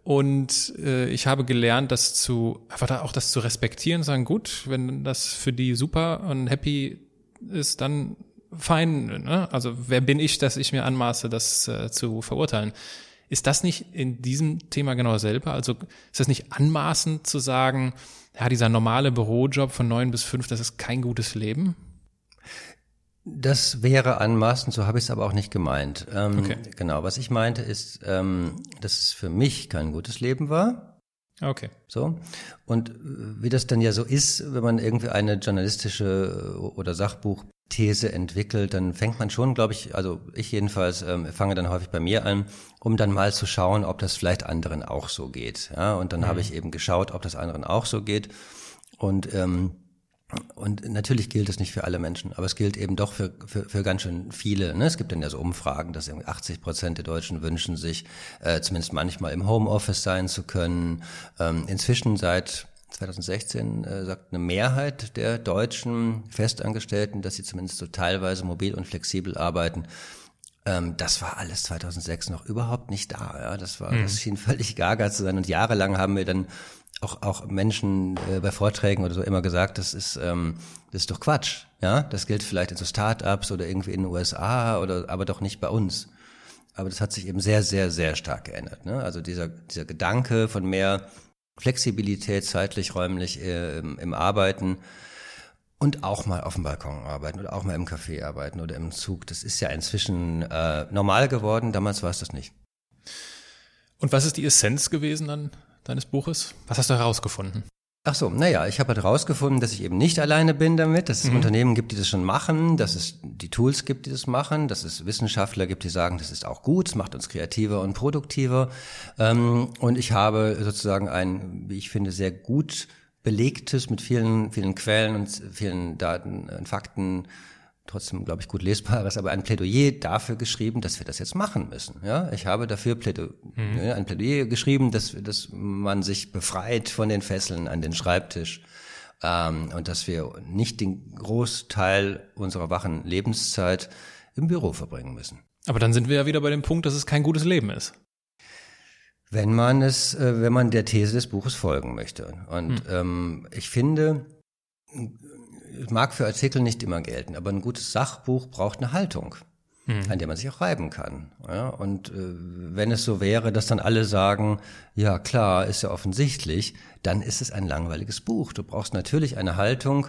Und äh, ich habe gelernt, das zu, einfach da auch das zu respektieren, sagen, gut, wenn das für die super und happy ist, dann fein. Ne? Also wer bin ich, dass ich mir anmaße, das äh, zu verurteilen? Ist das nicht in diesem Thema genau dasselbe? Also ist das nicht anmaßend zu sagen, ja, dieser normale Bürojob von neun bis fünf, das ist kein gutes Leben? Das wäre anmaßend, so habe ich es aber auch nicht gemeint. Ähm, okay. Genau, was ich meinte ist, ähm, dass es für mich kein gutes Leben war. Okay. So. Und äh, wie das dann ja so ist, wenn man irgendwie eine journalistische oder Sachbuch These entwickelt, dann fängt man schon, glaube ich, also ich jedenfalls ähm, fange dann häufig bei mir an, um dann mal zu schauen, ob das vielleicht anderen auch so geht. Ja, und dann mhm. habe ich eben geschaut, ob das anderen auch so geht. Und ähm, und natürlich gilt es nicht für alle Menschen, aber es gilt eben doch für, für, für ganz schön viele. Ne? Es gibt dann ja so Umfragen, dass 80 Prozent der Deutschen wünschen sich, äh, zumindest manchmal im Homeoffice sein zu können. Ähm, inzwischen seit 2016 äh, sagt eine Mehrheit der deutschen Festangestellten, dass sie zumindest so teilweise mobil und flexibel arbeiten. Ähm, das war alles 2006 noch überhaupt nicht da. Ja? Das war, mhm. das schien völlig gaga zu sein. Und jahrelang haben wir dann auch, auch Menschen äh, bei Vorträgen oder so immer gesagt, das ist, ähm, das ist doch Quatsch. Ja, das gilt vielleicht in so Startups oder irgendwie in den USA oder, aber doch nicht bei uns. Aber das hat sich eben sehr, sehr, sehr stark geändert. Ne? Also dieser, dieser Gedanke von mehr Flexibilität zeitlich, räumlich äh, im, im Arbeiten. und auch mal auf dem Balkon arbeiten oder auch mal im Café arbeiten oder im Zug. Das ist ja inzwischen äh, normal geworden. Damals war es das nicht. Und was ist die Essenz gewesen dann deines Buches? Was hast du herausgefunden? Ach so, naja, ich habe halt herausgefunden, dass ich eben nicht alleine bin damit, dass es mhm. Unternehmen gibt, die das schon machen, dass es die Tools gibt, die das machen, dass es Wissenschaftler gibt, die sagen, das ist auch gut, es macht uns kreativer und produktiver. Ähm, und ich habe sozusagen ein, wie ich finde, sehr gut belegtes mit vielen, vielen Quellen und vielen Daten und Fakten trotzdem, glaube ich, gut lesbares, aber ein Plädoyer dafür geschrieben, dass wir das jetzt machen müssen. Ja, ich habe dafür Plädo mhm. ein Plädoyer geschrieben, dass, dass man sich befreit von den Fesseln an den Schreibtisch ähm, und dass wir nicht den Großteil unserer wachen Lebenszeit im Büro verbringen müssen. Aber dann sind wir ja wieder bei dem Punkt, dass es kein gutes Leben ist. Wenn man es, äh, wenn man der These des Buches folgen möchte. Und mhm. ähm, ich finde, mag für Artikel nicht immer gelten, aber ein gutes Sachbuch braucht eine Haltung, hm. an der man sich auch reiben kann. Ja, und äh, wenn es so wäre, dass dann alle sagen, ja klar, ist ja offensichtlich, dann ist es ein langweiliges Buch. Du brauchst natürlich eine Haltung,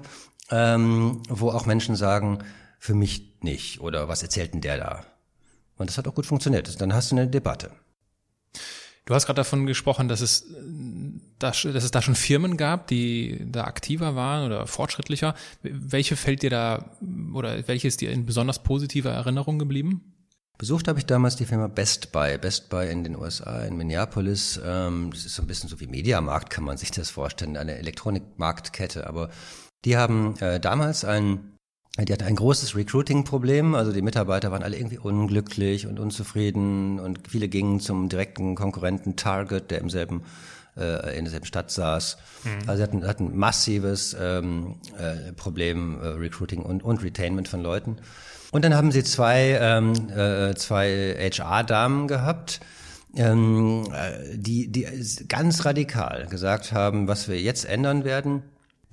ähm, wo auch Menschen sagen, für mich nicht oder was erzählt denn der da? Und das hat auch gut funktioniert. Dann hast du eine Debatte. Du hast gerade davon gesprochen, dass es, dass, dass es da schon Firmen gab, die da aktiver waren oder fortschrittlicher. Welche fällt dir da oder welche ist dir in besonders positiver Erinnerung geblieben? Besucht habe ich damals die Firma Best Buy. Best Buy in den USA, in Minneapolis. Ähm, das ist so ein bisschen so wie Mediamarkt, kann man sich das vorstellen, eine Elektronikmarktkette. Aber die haben äh, damals ein die hatte ein großes Recruiting-Problem, also die Mitarbeiter waren alle irgendwie unglücklich und unzufrieden und viele gingen zum direkten Konkurrenten Target, der im selben äh, in derselben Stadt saß. Mhm. Also sie hatten, hatten massives ähm, äh, Problem äh, Recruiting und, und Retainment von Leuten. Und dann haben sie zwei, ähm, äh, zwei HR-Damen gehabt, ähm, äh, die, die ganz radikal gesagt haben, was wir jetzt ändern werden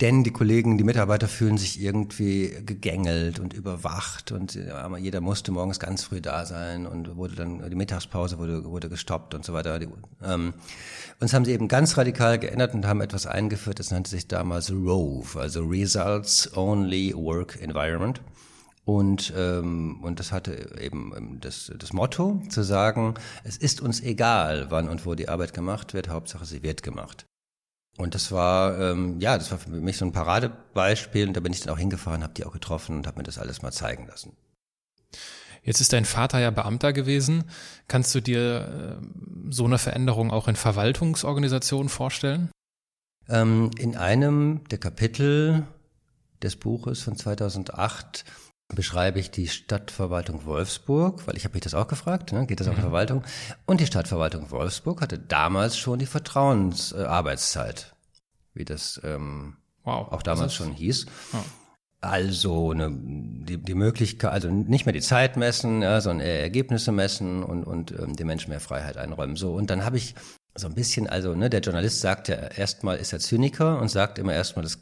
denn die Kollegen, die Mitarbeiter fühlen sich irgendwie gegängelt und überwacht und jeder musste morgens ganz früh da sein und wurde dann, die Mittagspause wurde, wurde gestoppt und so weiter. Ähm, und das haben sie eben ganz radikal geändert und haben etwas eingeführt, das nannte sich damals ROVE, also Results Only Work Environment. Und, ähm, und das hatte eben das, das Motto zu sagen, es ist uns egal, wann und wo die Arbeit gemacht wird, Hauptsache sie wird gemacht. Und das war, ähm, ja, das war für mich so ein Paradebeispiel. Und da bin ich dann auch hingefahren, habe die auch getroffen und habe mir das alles mal zeigen lassen. Jetzt ist dein Vater ja Beamter gewesen. Kannst du dir äh, so eine Veränderung auch in Verwaltungsorganisationen vorstellen? Ähm, in einem der Kapitel des Buches von 2008 beschreibe ich die Stadtverwaltung Wolfsburg, weil ich habe mich das auch gefragt, ne? geht das auch mhm. Verwaltung? Und die Stadtverwaltung Wolfsburg hatte damals schon die Vertrauensarbeitszeit, wie das ähm, wow, auch damals schon hieß. Oh. Also eine, die, die Möglichkeit, also nicht mehr die Zeit messen, ja, sondern eher Ergebnisse messen und, und ähm, den Menschen mehr Freiheit einräumen. So und dann habe ich so ein bisschen, also ne, der Journalist sagt ja erstmal ist er Zyniker und sagt immer erstmal, das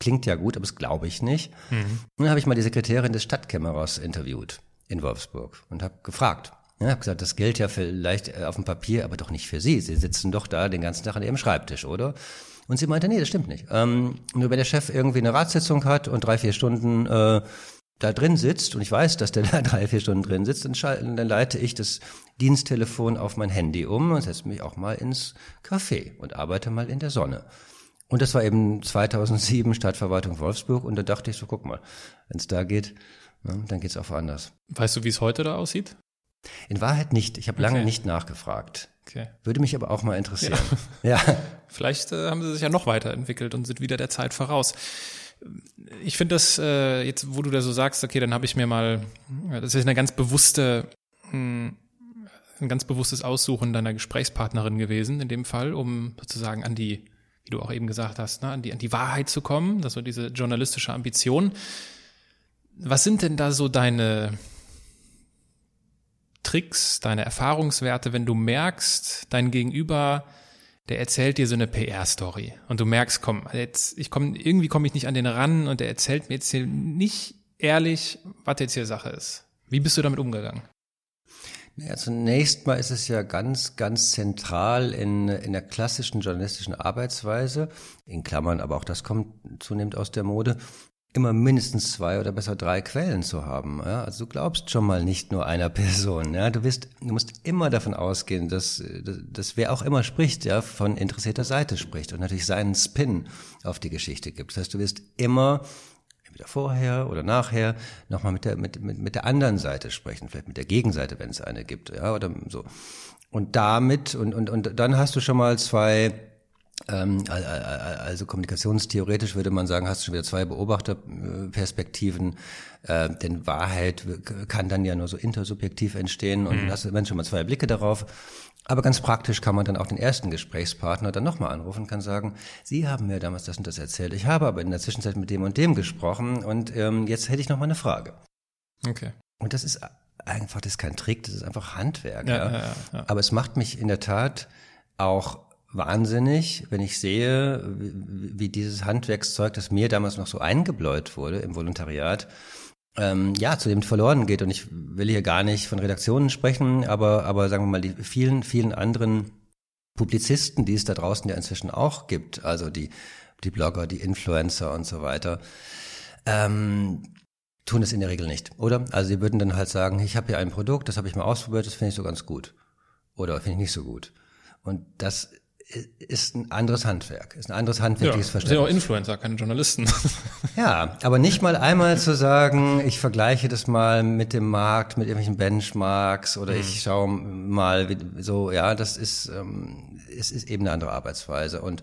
klingt ja gut, aber das glaube ich nicht. Mhm. Und dann habe ich mal die Sekretärin des Stadtkämmerers interviewt in Wolfsburg und habe gefragt. Ja, habe gesagt, das gilt ja vielleicht äh, auf dem Papier, aber doch nicht für Sie. Sie sitzen doch da den ganzen Tag an Ihrem Schreibtisch, oder? Und sie meinte, nee, das stimmt nicht. Ähm, nur wenn der Chef irgendwie eine Ratssitzung hat und drei, vier Stunden äh, da drin sitzt, und ich weiß, dass der da drei, vier Stunden drin sitzt, dann, dann leite ich das Diensttelefon auf mein Handy um und setze mich auch mal ins Café und arbeite mal in der Sonne. Und das war eben 2007 Stadtverwaltung Wolfsburg und da dachte ich so, guck mal, wenn es da geht, ne, dann geht's auch anders. Weißt du, wie es heute da aussieht? In Wahrheit nicht. Ich habe okay. lange nicht nachgefragt. Okay. Würde mich aber auch mal interessieren. Ja. ja. Vielleicht äh, haben sie sich ja noch weiterentwickelt und sind wieder der Zeit voraus. Ich finde das äh, jetzt, wo du da so sagst, okay, dann habe ich mir mal, das ist eine ganz bewusste, mh, hm, ein ganz bewusstes Aussuchen deiner Gesprächspartnerin gewesen in dem Fall, um sozusagen an die wie du auch eben gesagt hast, ne, an, die, an die Wahrheit zu kommen, das so diese journalistische Ambition. Was sind denn da so deine Tricks, deine Erfahrungswerte, wenn du merkst, dein Gegenüber, der erzählt dir so eine PR-Story und du merkst, komm, jetzt, ich komme, irgendwie komme ich nicht an den ran und der erzählt mir jetzt hier nicht ehrlich, was jetzt hier Sache ist. Wie bist du damit umgegangen? Ja, zunächst mal ist es ja ganz, ganz zentral in, in der klassischen journalistischen Arbeitsweise, in Klammern, aber auch das kommt zunehmend aus der Mode, immer mindestens zwei oder besser drei Quellen zu haben. Ja? Also du glaubst schon mal nicht nur einer Person. Ja? Du, wirst, du musst immer davon ausgehen, dass, dass, dass wer auch immer spricht, ja, von interessierter Seite spricht und natürlich seinen Spin auf die Geschichte gibt. Das heißt, du wirst immer entweder vorher oder nachher nochmal mit der, mit, mit, mit der anderen Seite sprechen, vielleicht mit der Gegenseite, wenn es eine gibt, ja, oder so. Und damit, und, und, und dann hast du schon mal zwei ähm, also kommunikationstheoretisch würde man sagen, hast du schon wieder zwei Beobachterperspektiven, äh, denn Wahrheit kann dann ja nur so intersubjektiv entstehen und mhm. hast du schon mal zwei Blicke darauf. Aber ganz praktisch kann man dann auch den ersten Gesprächspartner dann nochmal anrufen und kann sagen, Sie haben mir damals das und das erzählt. Ich habe aber in der Zwischenzeit mit dem und dem gesprochen und ähm, jetzt hätte ich noch mal eine Frage. Okay. Und das ist einfach, das ist kein Trick, das ist einfach Handwerk. Ja, ja. Ja, ja, Aber es macht mich in der Tat auch wahnsinnig, wenn ich sehe, wie, wie dieses Handwerkszeug, das mir damals noch so eingebläut wurde im Volontariat, ähm, ja, zudem verloren geht. Und ich will hier gar nicht von Redaktionen sprechen, aber, aber sagen wir mal, die vielen, vielen anderen Publizisten, die es da draußen ja inzwischen auch gibt, also die, die Blogger, die Influencer und so weiter, ähm, tun es in der Regel nicht, oder? Also sie würden dann halt sagen, ich habe hier ein Produkt, das habe ich mal ausprobiert, das finde ich so ganz gut. Oder finde ich nicht so gut. Und das ist ein anderes Handwerk, ist ein anderes handwerkliches ja, Verständnis. Sind ja auch Influencer, keine Journalisten. Ja, aber nicht mal einmal zu sagen, ich vergleiche das mal mit dem Markt, mit irgendwelchen Benchmarks oder mhm. ich schaue mal wie, so, ja, das ist, ähm, es ist eben eine andere Arbeitsweise und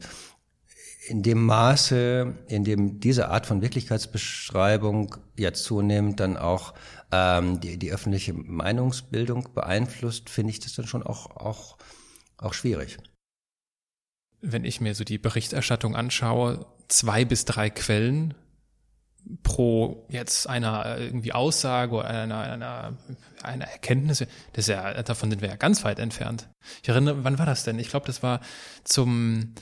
in dem Maße, in dem diese Art von Wirklichkeitsbeschreibung ja zunehmend dann auch ähm, die, die öffentliche Meinungsbildung beeinflusst, finde ich das dann schon auch, auch, auch schwierig wenn ich mir so die Berichterstattung anschaue, zwei bis drei Quellen pro jetzt einer irgendwie Aussage oder einer, einer, einer Erkenntnis, das ist ja, davon sind wir ja ganz weit entfernt. Ich erinnere, wann war das denn? Ich glaube, das war zum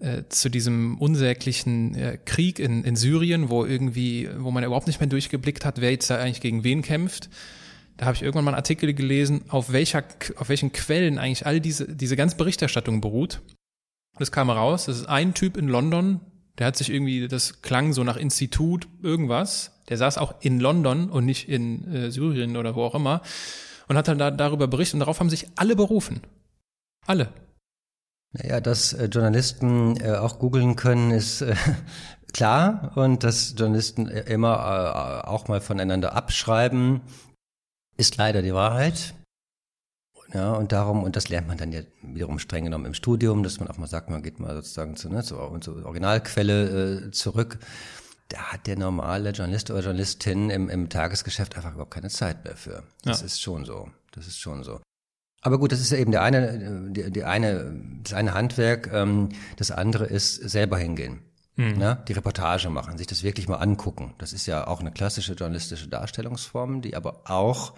äh, zu diesem unsäglichen äh, Krieg in, in Syrien, wo irgendwie, wo man überhaupt nicht mehr durchgeblickt hat, wer jetzt da eigentlich gegen wen kämpft. Da habe ich irgendwann mal einen Artikel gelesen, auf welcher, auf welchen Quellen eigentlich all diese, diese ganze Berichterstattung beruht. Es kam raus, das ist ein Typ in London, der hat sich irgendwie, das klang so nach Institut irgendwas. Der saß auch in London und nicht in äh, Syrien oder wo auch immer und hat dann da, darüber berichtet und darauf haben sich alle berufen. Alle. Naja, dass äh, Journalisten äh, auch googeln können, ist äh, klar und dass Journalisten äh, immer äh, auch mal voneinander abschreiben, ist leider die Wahrheit. Ja, und darum, und das lernt man dann ja wiederum streng genommen im Studium, dass man auch mal sagt, man geht mal sozusagen zu, ne, zur, zur Originalquelle äh, zurück. Da hat der normale Journalist oder Journalistin im, im Tagesgeschäft einfach überhaupt keine Zeit mehr für. Das ja. ist schon so. Das ist schon so. Aber gut, das ist ja eben der eine, die, die eine, das eine Handwerk. Ähm, das andere ist selber hingehen. Mhm. Ne? Die Reportage machen, sich das wirklich mal angucken. Das ist ja auch eine klassische journalistische Darstellungsform, die aber auch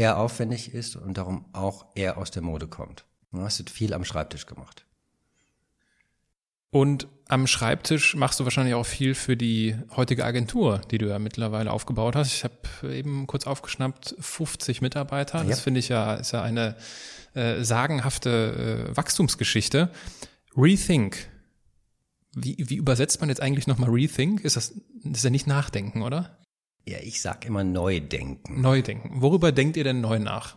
eher aufwendig ist und darum auch eher aus der Mode kommt. Du hast viel am Schreibtisch gemacht. Und am Schreibtisch machst du wahrscheinlich auch viel für die heutige Agentur, die du ja mittlerweile aufgebaut hast. Ich habe eben kurz aufgeschnappt, 50 Mitarbeiter. Ja. Das finde ich ja, ist ja eine äh, sagenhafte äh, Wachstumsgeschichte. Rethink. Wie, wie übersetzt man jetzt eigentlich nochmal Rethink? Ist das, das ist ja nicht Nachdenken, oder? Ja, ich sag immer neu denken. Neu denken. Worüber denkt ihr denn neu nach?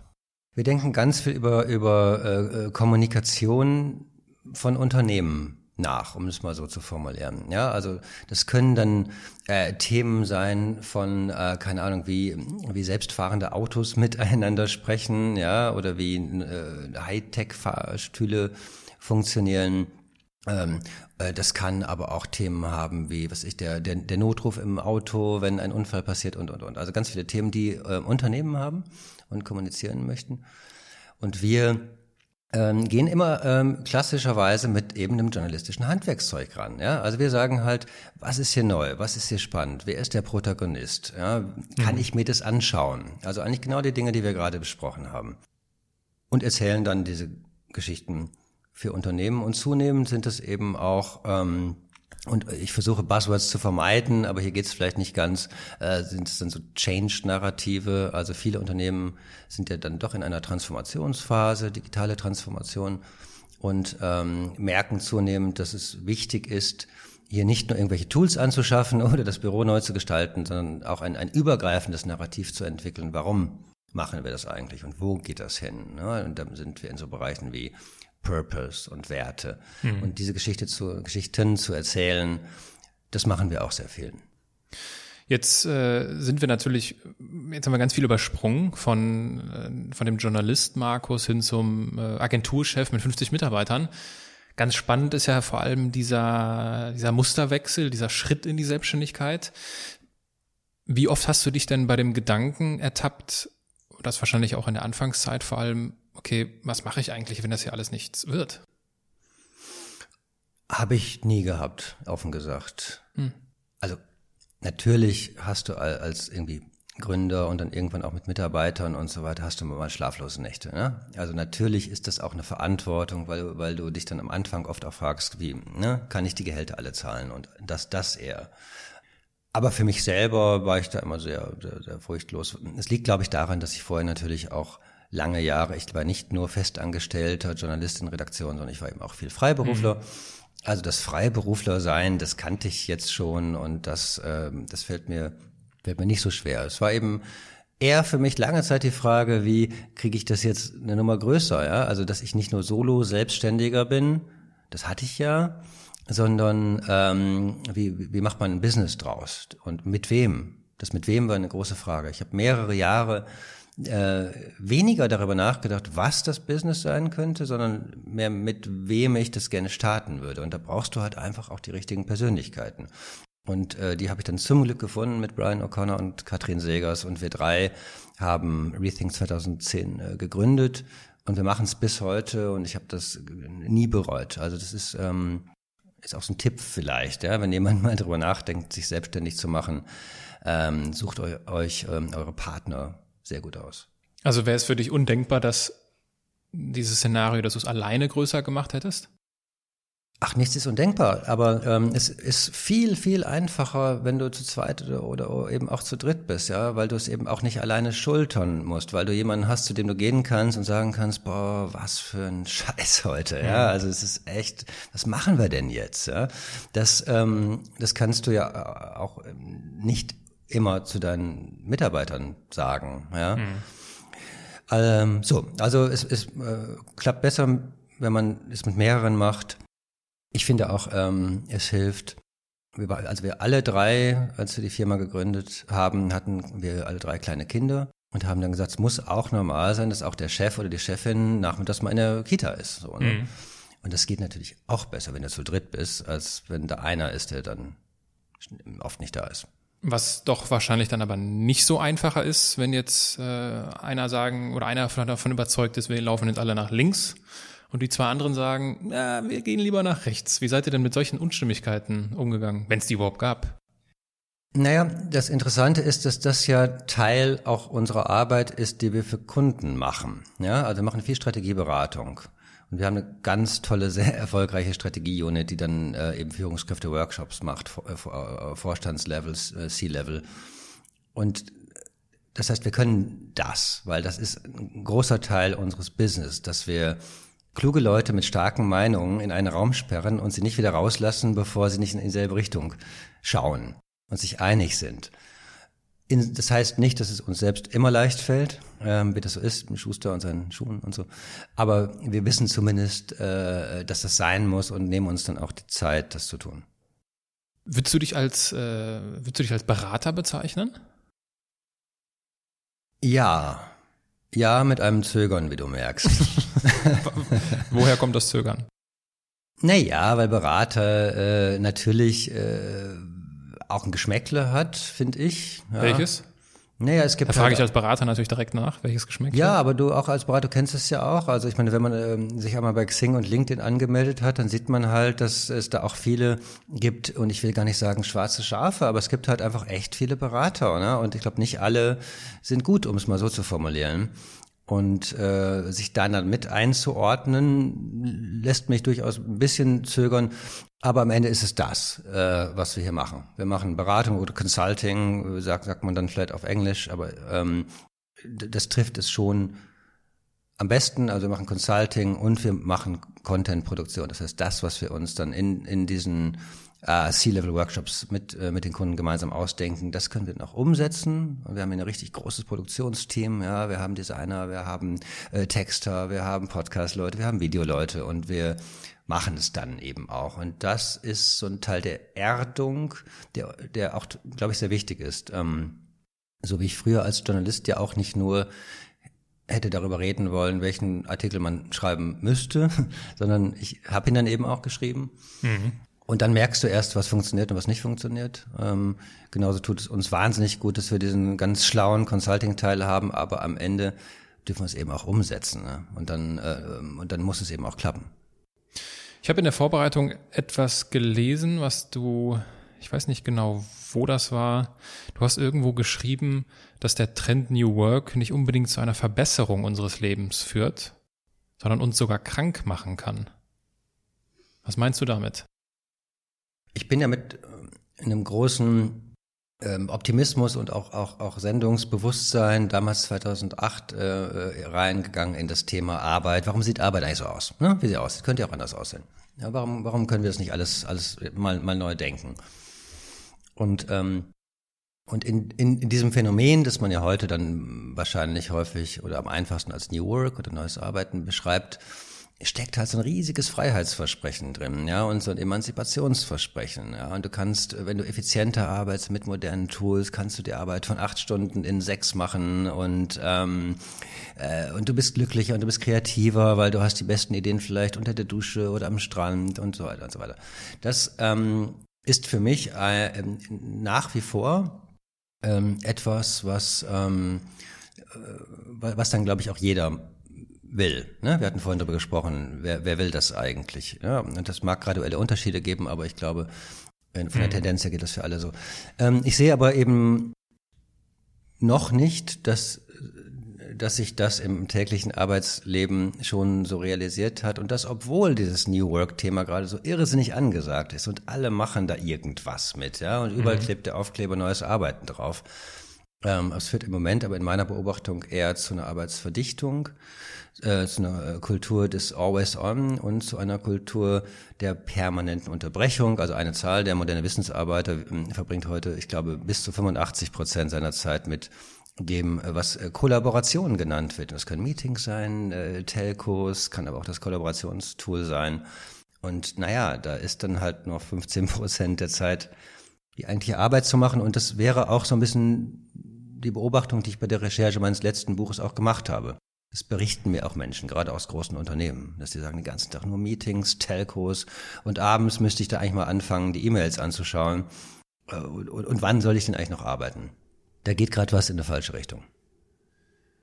Wir denken ganz viel über, über äh, Kommunikation von Unternehmen nach, um es mal so zu formulieren. Ja, also das können dann äh, Themen sein von, äh, keine Ahnung, wie, wie selbstfahrende Autos miteinander sprechen, ja, oder wie äh, Hightech-Fahrstühle funktionieren ähm, äh, das kann aber auch Themen haben wie, was ich, der, der, der Notruf im Auto, wenn ein Unfall passiert und, und, und. Also ganz viele Themen, die äh, Unternehmen haben und kommunizieren möchten. Und wir ähm, gehen immer ähm, klassischerweise mit eben einem journalistischen Handwerkszeug ran. Ja? Also wir sagen halt, was ist hier neu, was ist hier spannend, wer ist der Protagonist? Ja? Kann mhm. ich mir das anschauen? Also eigentlich genau die Dinge, die wir gerade besprochen haben. Und erzählen dann diese Geschichten für Unternehmen und zunehmend sind es eben auch ähm, und ich versuche Buzzwords zu vermeiden, aber hier geht es vielleicht nicht ganz, äh, sind es dann so Change-Narrative. Also viele Unternehmen sind ja dann doch in einer Transformationsphase, digitale Transformation und ähm, merken zunehmend, dass es wichtig ist, hier nicht nur irgendwelche Tools anzuschaffen oder das Büro neu zu gestalten, sondern auch ein, ein übergreifendes Narrativ zu entwickeln. Warum machen wir das eigentlich und wo geht das hin? Ne? Und dann sind wir in so Bereichen wie Purpose und Werte. Mhm. Und diese Geschichte zu, Geschichten zu erzählen, das machen wir auch sehr viel. Jetzt äh, sind wir natürlich, jetzt haben wir ganz viel übersprungen von, äh, von dem Journalist Markus hin zum äh, Agenturchef mit 50 Mitarbeitern. Ganz spannend ist ja vor allem dieser, dieser Musterwechsel, dieser Schritt in die Selbstständigkeit. Wie oft hast du dich denn bei dem Gedanken ertappt, das wahrscheinlich auch in der Anfangszeit vor allem, okay, was mache ich eigentlich, wenn das hier alles nichts wird? Habe ich nie gehabt, offen gesagt. Hm. Also Natürlich hast du als irgendwie Gründer und dann irgendwann auch mit Mitarbeitern und so weiter, hast du mal schlaflose Nächte. Ne? Also natürlich ist das auch eine Verantwortung, weil, weil du dich dann am Anfang oft auch fragst, wie, ne, kann ich die Gehälter alle zahlen und das, das eher. Aber für mich selber war ich da immer sehr, sehr, sehr furchtlos. Es liegt, glaube ich, daran, dass ich vorher natürlich auch lange Jahre, ich war nicht nur festangestellter Journalist in Redaktion, sondern ich war eben auch viel Freiberufler. Mhm. Also das Freiberufler sein, das kannte ich jetzt schon und das, äh, das fällt mir, fällt mir nicht so schwer. Es war eben eher für mich lange Zeit die Frage, wie kriege ich das jetzt eine Nummer größer, ja? Also dass ich nicht nur Solo Selbstständiger bin, das hatte ich ja, sondern ähm, wie, wie macht man ein Business draus und mit wem? Das mit wem war eine große Frage. Ich habe mehrere Jahre äh, weniger darüber nachgedacht, was das Business sein könnte, sondern mehr mit wem ich das gerne starten würde. Und da brauchst du halt einfach auch die richtigen Persönlichkeiten. Und äh, die habe ich dann zum Glück gefunden mit Brian O'Connor und Katrin Segers. Und wir drei haben Rethink 2010 äh, gegründet. Und wir machen es bis heute und ich habe das nie bereut. Also das ist, ähm, ist auch so ein Tipp vielleicht, ja, wenn jemand mal darüber nachdenkt, sich selbstständig zu machen, ähm, sucht euch, euch ähm, eure Partner sehr gut aus. Also wäre es für dich undenkbar, dass dieses Szenario, dass du es alleine größer gemacht hättest? Ach, nichts ist undenkbar, aber ähm, es ist viel, viel einfacher, wenn du zu zweit oder, oder eben auch zu dritt bist, ja, weil du es eben auch nicht alleine schultern musst, weil du jemanden hast, zu dem du gehen kannst und sagen kannst, boah, was für ein Scheiß heute, ja, also es ist echt, was machen wir denn jetzt, ja? Das, ähm, das kannst du ja auch nicht immer zu deinen Mitarbeitern sagen. Ja? Mhm. Ähm, so, also es, es äh, klappt besser, wenn man es mit mehreren macht. Ich finde auch, ähm, es hilft. Also wir alle drei, als wir die Firma gegründet haben, hatten wir alle drei kleine Kinder und haben dann gesagt, es muss auch normal sein, dass auch der Chef oder die Chefin nachmittags mal in der Kita ist. So, ne? Mhm. Und das geht natürlich auch besser, wenn du zu dritt bist, als wenn da einer ist, der dann oft nicht da ist. Was doch wahrscheinlich dann aber nicht so einfacher ist, wenn jetzt äh, einer sagen oder einer davon überzeugt ist, wir laufen jetzt alle nach links und die zwei anderen sagen, ja, wir gehen lieber nach rechts. Wie seid ihr denn mit solchen Unstimmigkeiten umgegangen, wenn es die überhaupt gab? Naja, das Interessante ist, dass das ja Teil auch unserer Arbeit ist, die wir für Kunden machen. Ja, also wir machen viel Strategieberatung. Und wir haben eine ganz tolle, sehr erfolgreiche Strategie-Unit, die dann äh, eben Führungskräfte-Workshops macht, äh, äh, Vorstandslevels, äh, C-Level. Und das heißt, wir können das, weil das ist ein großer Teil unseres Business, dass wir kluge Leute mit starken Meinungen in einen Raum sperren und sie nicht wieder rauslassen, bevor sie nicht in dieselbe Richtung schauen und sich einig sind. In, das heißt nicht, dass es uns selbst immer leicht fällt, ähm, wie das so ist, mit Schuster und seinen Schuhen und so. Aber wir wissen zumindest, äh, dass das sein muss und nehmen uns dann auch die Zeit, das zu tun. Würdest du dich als, äh, würdest du dich als Berater bezeichnen? Ja. Ja, mit einem Zögern, wie du merkst. Woher kommt das Zögern? Naja, weil Berater äh, natürlich äh, auch ein Geschmäckle hat, finde ich. Ja. Welches? Naja, es gibt. Da frage halt, ich als Berater natürlich direkt nach, welches Geschmäckle. Ja, aber du auch als Berater kennst es ja auch. Also ich meine, wenn man ähm, sich einmal bei Xing und LinkedIn angemeldet hat, dann sieht man halt, dass es da auch viele gibt, und ich will gar nicht sagen schwarze Schafe, aber es gibt halt einfach echt viele Berater. Ne? Und ich glaube, nicht alle sind gut, um es mal so zu formulieren. Und äh, sich dann mit einzuordnen, lässt mich durchaus ein bisschen zögern. Aber am Ende ist es das, äh, was wir hier machen. Wir machen Beratung oder Consulting, sagt, sagt man dann vielleicht auf Englisch, aber ähm, das trifft es schon am besten. Also wir machen Consulting und wir machen Content-Produktion. Das heißt, das, was wir uns dann in, in diesen äh, C-Level-Workshops mit, äh, mit den Kunden gemeinsam ausdenken. Das können wir noch umsetzen. Wir haben ein richtig großes Produktionsteam. Ja, wir haben Designer, wir haben äh, Texter, wir haben Podcast-Leute, wir haben Videoleute und wir machen es dann eben auch. Und das ist so ein Teil der Erdung, der, der auch, glaube ich, sehr wichtig ist. Ähm, so wie ich früher als Journalist ja auch nicht nur hätte darüber reden wollen, welchen Artikel man schreiben müsste, sondern ich habe ihn dann eben auch geschrieben. Mhm. Und dann merkst du erst, was funktioniert und was nicht funktioniert. Ähm, genauso tut es uns wahnsinnig gut, dass wir diesen ganz schlauen Consulting-Teil haben, aber am Ende dürfen wir es eben auch umsetzen. Ne? Und, dann, äh, und dann muss es eben auch klappen. Ich habe in der Vorbereitung etwas gelesen, was du, ich weiß nicht genau, wo das war. Du hast irgendwo geschrieben, dass der Trend New Work nicht unbedingt zu einer Verbesserung unseres Lebens führt, sondern uns sogar krank machen kann. Was meinst du damit? Ich bin ja mit äh, einem großen ähm, Optimismus und auch, auch, auch Sendungsbewusstsein damals 2008 äh, äh, reingegangen in das Thema Arbeit. Warum sieht Arbeit eigentlich so aus? Ne? Wie sie aussieht? Könnte ja auch anders aussehen. Ja, warum, warum können wir das nicht alles, alles mal, mal neu denken? Und, ähm, und in, in, in diesem Phänomen, das man ja heute dann wahrscheinlich häufig oder am einfachsten als New Work oder neues Arbeiten beschreibt, steckt halt so ein riesiges Freiheitsversprechen drin, ja, und so ein Emanzipationsversprechen, ja. Und du kannst, wenn du effizienter arbeitest mit modernen Tools, kannst du die Arbeit von acht Stunden in sechs machen und ähm, äh, und du bist glücklicher und du bist kreativer, weil du hast die besten Ideen vielleicht unter der Dusche oder am Strand und so weiter und so weiter. Das ähm, ist für mich äh, nach wie vor ähm, etwas, was ähm, äh, was dann glaube ich auch jeder will. Ne? Wir hatten vorhin darüber gesprochen, wer, wer will das eigentlich? Ja, und das mag graduelle Unterschiede geben, aber ich glaube, von der mhm. Tendenz her geht das für alle so. Ähm, ich sehe aber eben noch nicht, dass dass sich das im täglichen Arbeitsleben schon so realisiert hat und das, obwohl dieses New Work-Thema gerade so irrsinnig angesagt ist und alle machen da irgendwas mit, ja, und überall mhm. klebt der Aufkleber neues Arbeiten drauf. Ähm, es führt im Moment aber in meiner Beobachtung eher zu einer Arbeitsverdichtung äh, zu einer äh, Kultur des Always On und zu einer Kultur der permanenten Unterbrechung. Also eine Zahl, der moderne Wissensarbeiter äh, verbringt heute, ich glaube, bis zu 85 Prozent seiner Zeit mit dem, äh, was äh, Kollaboration genannt wird. Das können Meetings sein, äh, Telcos, kann aber auch das Kollaborationstool sein. Und naja, da ist dann halt nur 15 Prozent der Zeit die eigentliche Arbeit zu machen. Und das wäre auch so ein bisschen die Beobachtung, die ich bei der Recherche meines letzten Buches auch gemacht habe. Das berichten mir auch Menschen, gerade aus großen Unternehmen, dass sie sagen, den ganzen Tag nur Meetings, Telcos und abends müsste ich da eigentlich mal anfangen, die E-Mails anzuschauen. Äh, und, und, und wann soll ich denn eigentlich noch arbeiten? Da geht gerade was in eine falsche Richtung.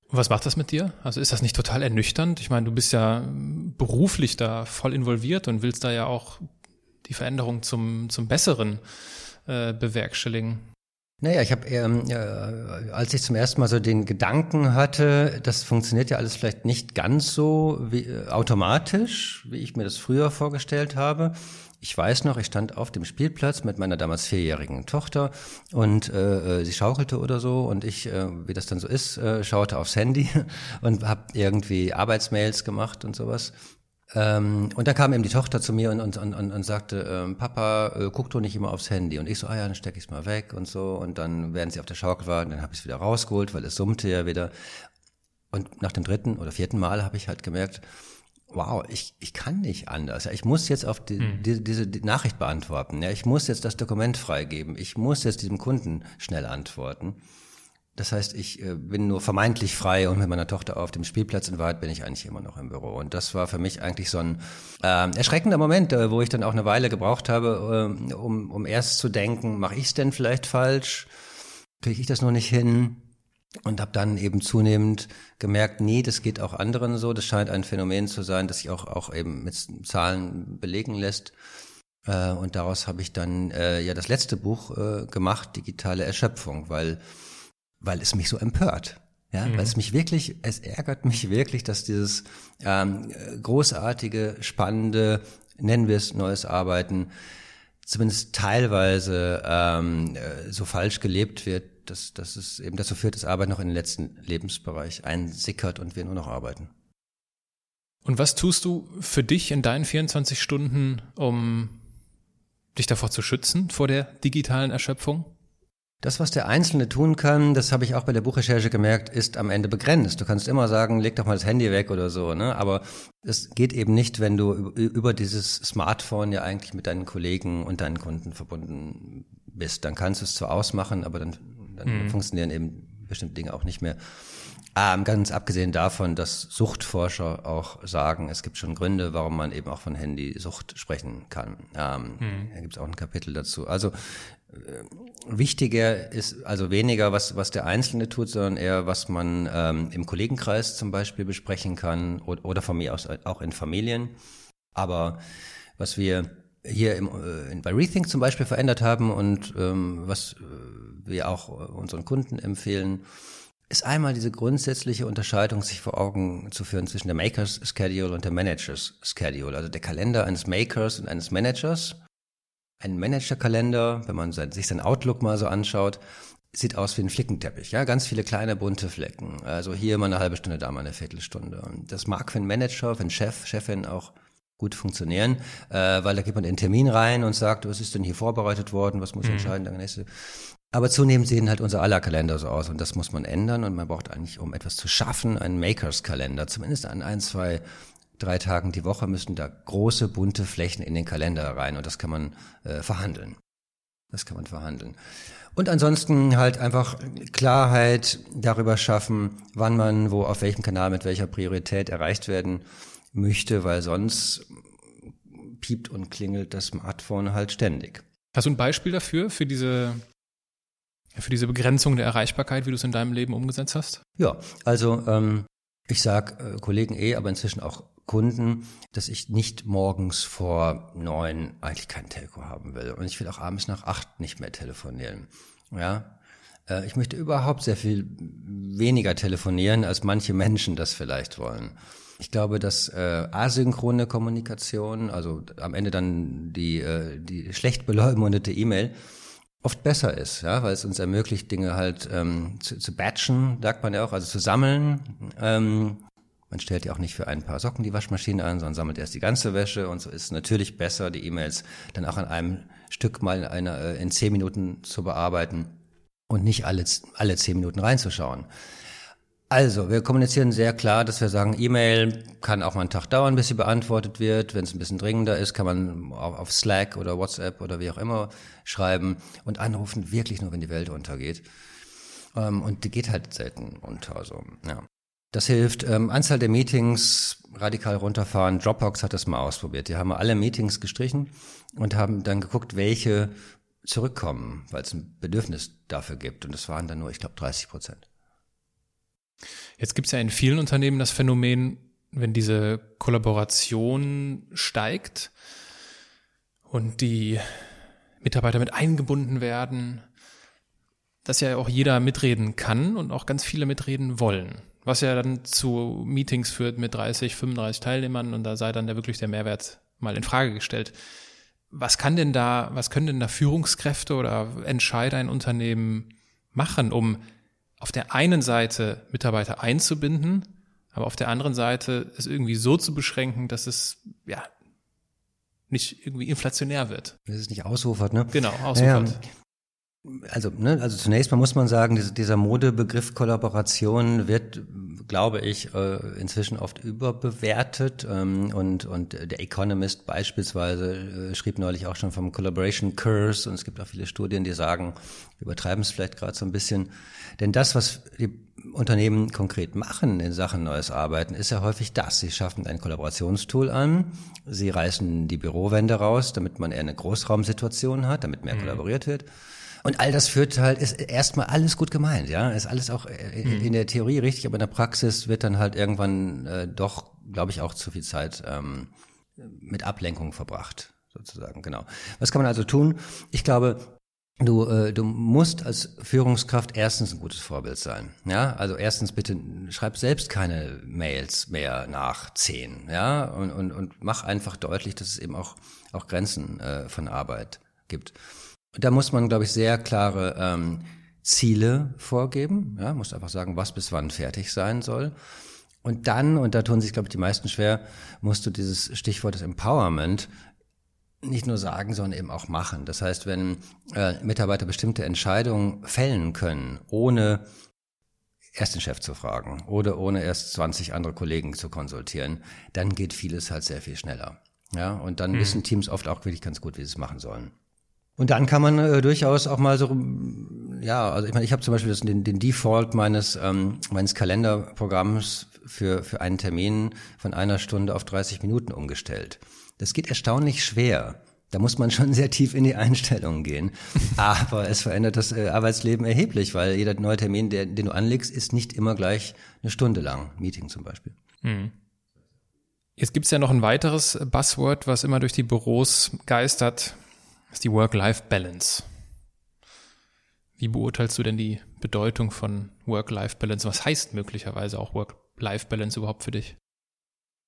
Was macht das mit dir? Also ist das nicht total ernüchternd? Ich meine, du bist ja beruflich da voll involviert und willst da ja auch die Veränderung zum, zum Besseren äh, bewerkstelligen. Naja, ich habe, ähm, äh, als ich zum ersten Mal so den Gedanken hatte, das funktioniert ja alles vielleicht nicht ganz so wie, äh, automatisch, wie ich mir das früher vorgestellt habe. Ich weiß noch, ich stand auf dem Spielplatz mit meiner damals vierjährigen Tochter und äh, äh sie schaukelte oder so und ich, äh, wie das dann so ist, äh, schaute aufs Handy und habe irgendwie Arbeitsmails gemacht und sowas. Ähm, und dann kam eben die Tochter zu mir und, und, und, und sagte, ähm, Papa, äh, guck doch nicht immer aufs Handy. Und ich so, ah ja, dann steck ich's mal weg und so. Und dann, während sie auf der Schaukel war, dann habe ich es wieder rausgeholt, weil es summte ja wieder. Und nach dem dritten oder vierten Mal habe ich halt gemerkt, wow, ich, ich kann nicht anders. Ich muss jetzt auf die, hm. die, diese die Nachricht beantworten. Ja, ich muss jetzt das Dokument freigeben. Ich muss jetzt diesem Kunden schnell antworten. Das heißt, ich äh, bin nur vermeintlich frei und mit meiner Tochter auf dem Spielplatz. In Wahrheit bin ich eigentlich immer noch im Büro. Und das war für mich eigentlich so ein äh, erschreckender Moment, äh, wo ich dann auch eine Weile gebraucht habe, äh, um, um erst zu denken, mache ich es denn vielleicht falsch? Kriege ich das noch nicht hin? Und habe dann eben zunehmend gemerkt, nee, das geht auch anderen so. Das scheint ein Phänomen zu sein, das sich auch, auch eben mit Zahlen belegen lässt. Äh, und daraus habe ich dann äh, ja das letzte Buch äh, gemacht, Digitale Erschöpfung, weil weil es mich so empört. Ja, mhm. weil es mich wirklich, es ärgert mich wirklich, dass dieses ähm, großartige, spannende, nennen wir es neues Arbeiten, zumindest teilweise ähm, äh, so falsch gelebt wird, dass, dass es eben dazu führt, dass Arbeit noch in den letzten Lebensbereich einsickert und wir nur noch arbeiten. Und was tust du für dich in deinen 24 Stunden, um dich davor zu schützen, vor der digitalen Erschöpfung? Das, was der Einzelne tun kann, das habe ich auch bei der Buchrecherche gemerkt, ist am Ende begrenzt. Du kannst immer sagen, leg doch mal das Handy weg oder so, ne? Aber es geht eben nicht, wenn du über dieses Smartphone ja eigentlich mit deinen Kollegen und deinen Kunden verbunden bist. Dann kannst du es zwar ausmachen, aber dann, dann mhm. funktionieren eben bestimmte Dinge auch nicht mehr. Ähm, ganz abgesehen davon, dass Suchtforscher auch sagen, es gibt schon Gründe, warum man eben auch von Handysucht sprechen kann. Ähm, mhm. Da gibt es auch ein Kapitel dazu. Also äh, wichtiger ist also weniger, was, was der Einzelne tut, sondern eher, was man ähm, im Kollegenkreis zum Beispiel besprechen kann oder, oder von mir aus auch in Familien. Aber was wir hier im, äh, bei Rethink zum Beispiel verändert haben und ähm, was äh, wir auch unseren Kunden empfehlen, ist einmal diese grundsätzliche Unterscheidung sich vor Augen zu führen zwischen der Makers Schedule und der Managers Schedule, also der Kalender eines Makers und eines Managers. Ein Managerkalender, wenn man sich sein Outlook mal so anschaut, sieht aus wie ein Flickenteppich, ja, ganz viele kleine bunte Flecken. Also hier mal eine halbe Stunde, da mal eine Viertelstunde. Und das mag für einen Manager, für einen Chef, Chefin auch gut funktionieren, äh, weil da geht man in den Termin rein und sagt, was ist denn hier vorbereitet worden, was muss mhm. entscheiden, der nächste. Aber zunehmend sehen halt unser aller Kalender so aus und das muss man ändern und man braucht eigentlich, um etwas zu schaffen, einen Makers-Kalender. Zumindest an ein, zwei, drei Tagen die Woche müssen da große bunte Flächen in den Kalender rein und das kann man äh, verhandeln. Das kann man verhandeln. Und ansonsten halt einfach Klarheit darüber schaffen, wann man wo auf welchem Kanal mit welcher Priorität erreicht werden möchte, weil sonst piept und klingelt das Smartphone halt ständig. Hast du ein Beispiel dafür, für diese für diese Begrenzung der Erreichbarkeit, wie du es in deinem Leben umgesetzt hast? Ja, also ähm, ich sag äh, Kollegen eh, aber inzwischen auch Kunden, dass ich nicht morgens vor neun eigentlich kein Telco haben will. Und ich will auch abends nach acht nicht mehr telefonieren. Ja. Äh, ich möchte überhaupt sehr viel weniger telefonieren, als manche Menschen das vielleicht wollen. Ich glaube, dass äh, asynchrone Kommunikation, also am Ende dann die, äh, die schlecht beleumundete E-Mail, oft besser ist, ja, weil es uns ermöglicht, Dinge halt ähm, zu, zu batchen, sagt man ja auch, also zu sammeln. Ähm, man stellt ja auch nicht für ein paar Socken die Waschmaschine an, sondern sammelt erst die ganze Wäsche und so ist es natürlich besser, die E-Mails dann auch an einem Stück mal in, einer, äh, in zehn Minuten zu bearbeiten und nicht alle, alle zehn Minuten reinzuschauen. Also, wir kommunizieren sehr klar, dass wir sagen, E-Mail kann auch mal einen Tag dauern, bis sie beantwortet wird. Wenn es ein bisschen dringender ist, kann man auf Slack oder WhatsApp oder wie auch immer schreiben und anrufen, wirklich nur, wenn die Welt untergeht. Ähm, und die geht halt selten unter. Also, ja. Das hilft. Ähm, Anzahl der Meetings radikal runterfahren. Dropbox hat das mal ausprobiert. Die haben alle Meetings gestrichen und haben dann geguckt, welche zurückkommen, weil es ein Bedürfnis dafür gibt. Und das waren dann nur, ich glaube, 30 Prozent. Jetzt gibt es ja in vielen Unternehmen das Phänomen, wenn diese Kollaboration steigt und die Mitarbeiter mit eingebunden werden, dass ja auch jeder mitreden kann und auch ganz viele mitreden wollen. Was ja dann zu Meetings führt mit 30, 35 Teilnehmern und da sei dann der wirklich der Mehrwert mal in Frage gestellt. Was kann denn da, was können denn da Führungskräfte oder Entscheider in Unternehmen machen, um auf der einen Seite Mitarbeiter einzubinden, aber auf der anderen Seite es irgendwie so zu beschränken, dass es ja nicht irgendwie inflationär wird. Dass es nicht ausufert, ne? Genau, ausufert. Ja, also, ne, also zunächst mal muss man sagen, dieser, Modebegriff Kollaboration wird, glaube ich, äh, inzwischen oft überbewertet. Ähm, und, und der Economist beispielsweise äh, schrieb neulich auch schon vom Collaboration Curse und es gibt auch viele Studien, die sagen, wir übertreiben es vielleicht gerade so ein bisschen. Denn das, was die Unternehmen konkret machen in Sachen neues Arbeiten, ist ja häufig das. Sie schaffen ein Kollaborationstool an, sie reißen die Bürowände raus, damit man eher eine Großraumsituation hat, damit mehr mhm. kollaboriert wird. Und all das führt halt, ist erstmal alles gut gemeint, ja. Ist alles auch äh, mhm. in der Theorie richtig, aber in der Praxis wird dann halt irgendwann äh, doch, glaube ich, auch zu viel Zeit ähm, mit Ablenkung verbracht, sozusagen, genau. Was kann man also tun? Ich glaube, Du, äh, du musst als Führungskraft erstens ein gutes Vorbild sein. Ja, also erstens bitte schreib selbst keine Mails mehr nach zehn. Ja, und, und, und mach einfach deutlich, dass es eben auch, auch Grenzen äh, von Arbeit gibt. Da muss man, glaube ich, sehr klare ähm, Ziele vorgeben. Ja, muss einfach sagen, was bis wann fertig sein soll. Und dann, und da tun sich, glaube ich, die meisten schwer, musst du dieses Stichwort des Empowerment nicht nur sagen, sondern eben auch machen. Das heißt, wenn äh, Mitarbeiter bestimmte Entscheidungen fällen können, ohne erst den Chef zu fragen oder ohne erst 20 andere Kollegen zu konsultieren, dann geht vieles halt sehr viel schneller. Ja, und dann mhm. wissen Teams oft auch wirklich ganz gut, wie sie es machen sollen. Und dann kann man äh, durchaus auch mal so, ja, also ich meine, ich habe zum Beispiel das, den, den Default meines ähm, meines Kalenderprogramms für für einen Termin von einer Stunde auf 30 Minuten umgestellt. Das geht erstaunlich schwer. Da muss man schon sehr tief in die Einstellungen gehen. Aber es verändert das äh, Arbeitsleben erheblich, weil jeder neue Termin, der, den du anlegst, ist nicht immer gleich eine Stunde lang. Meeting zum Beispiel. Hm. Jetzt gibt's ja noch ein weiteres Buzzword, was immer durch die Büros geistert, ist die Work-Life-Balance. Wie beurteilst du denn die Bedeutung von Work-Life-Balance? Was heißt möglicherweise auch Work-Life-Balance überhaupt für dich?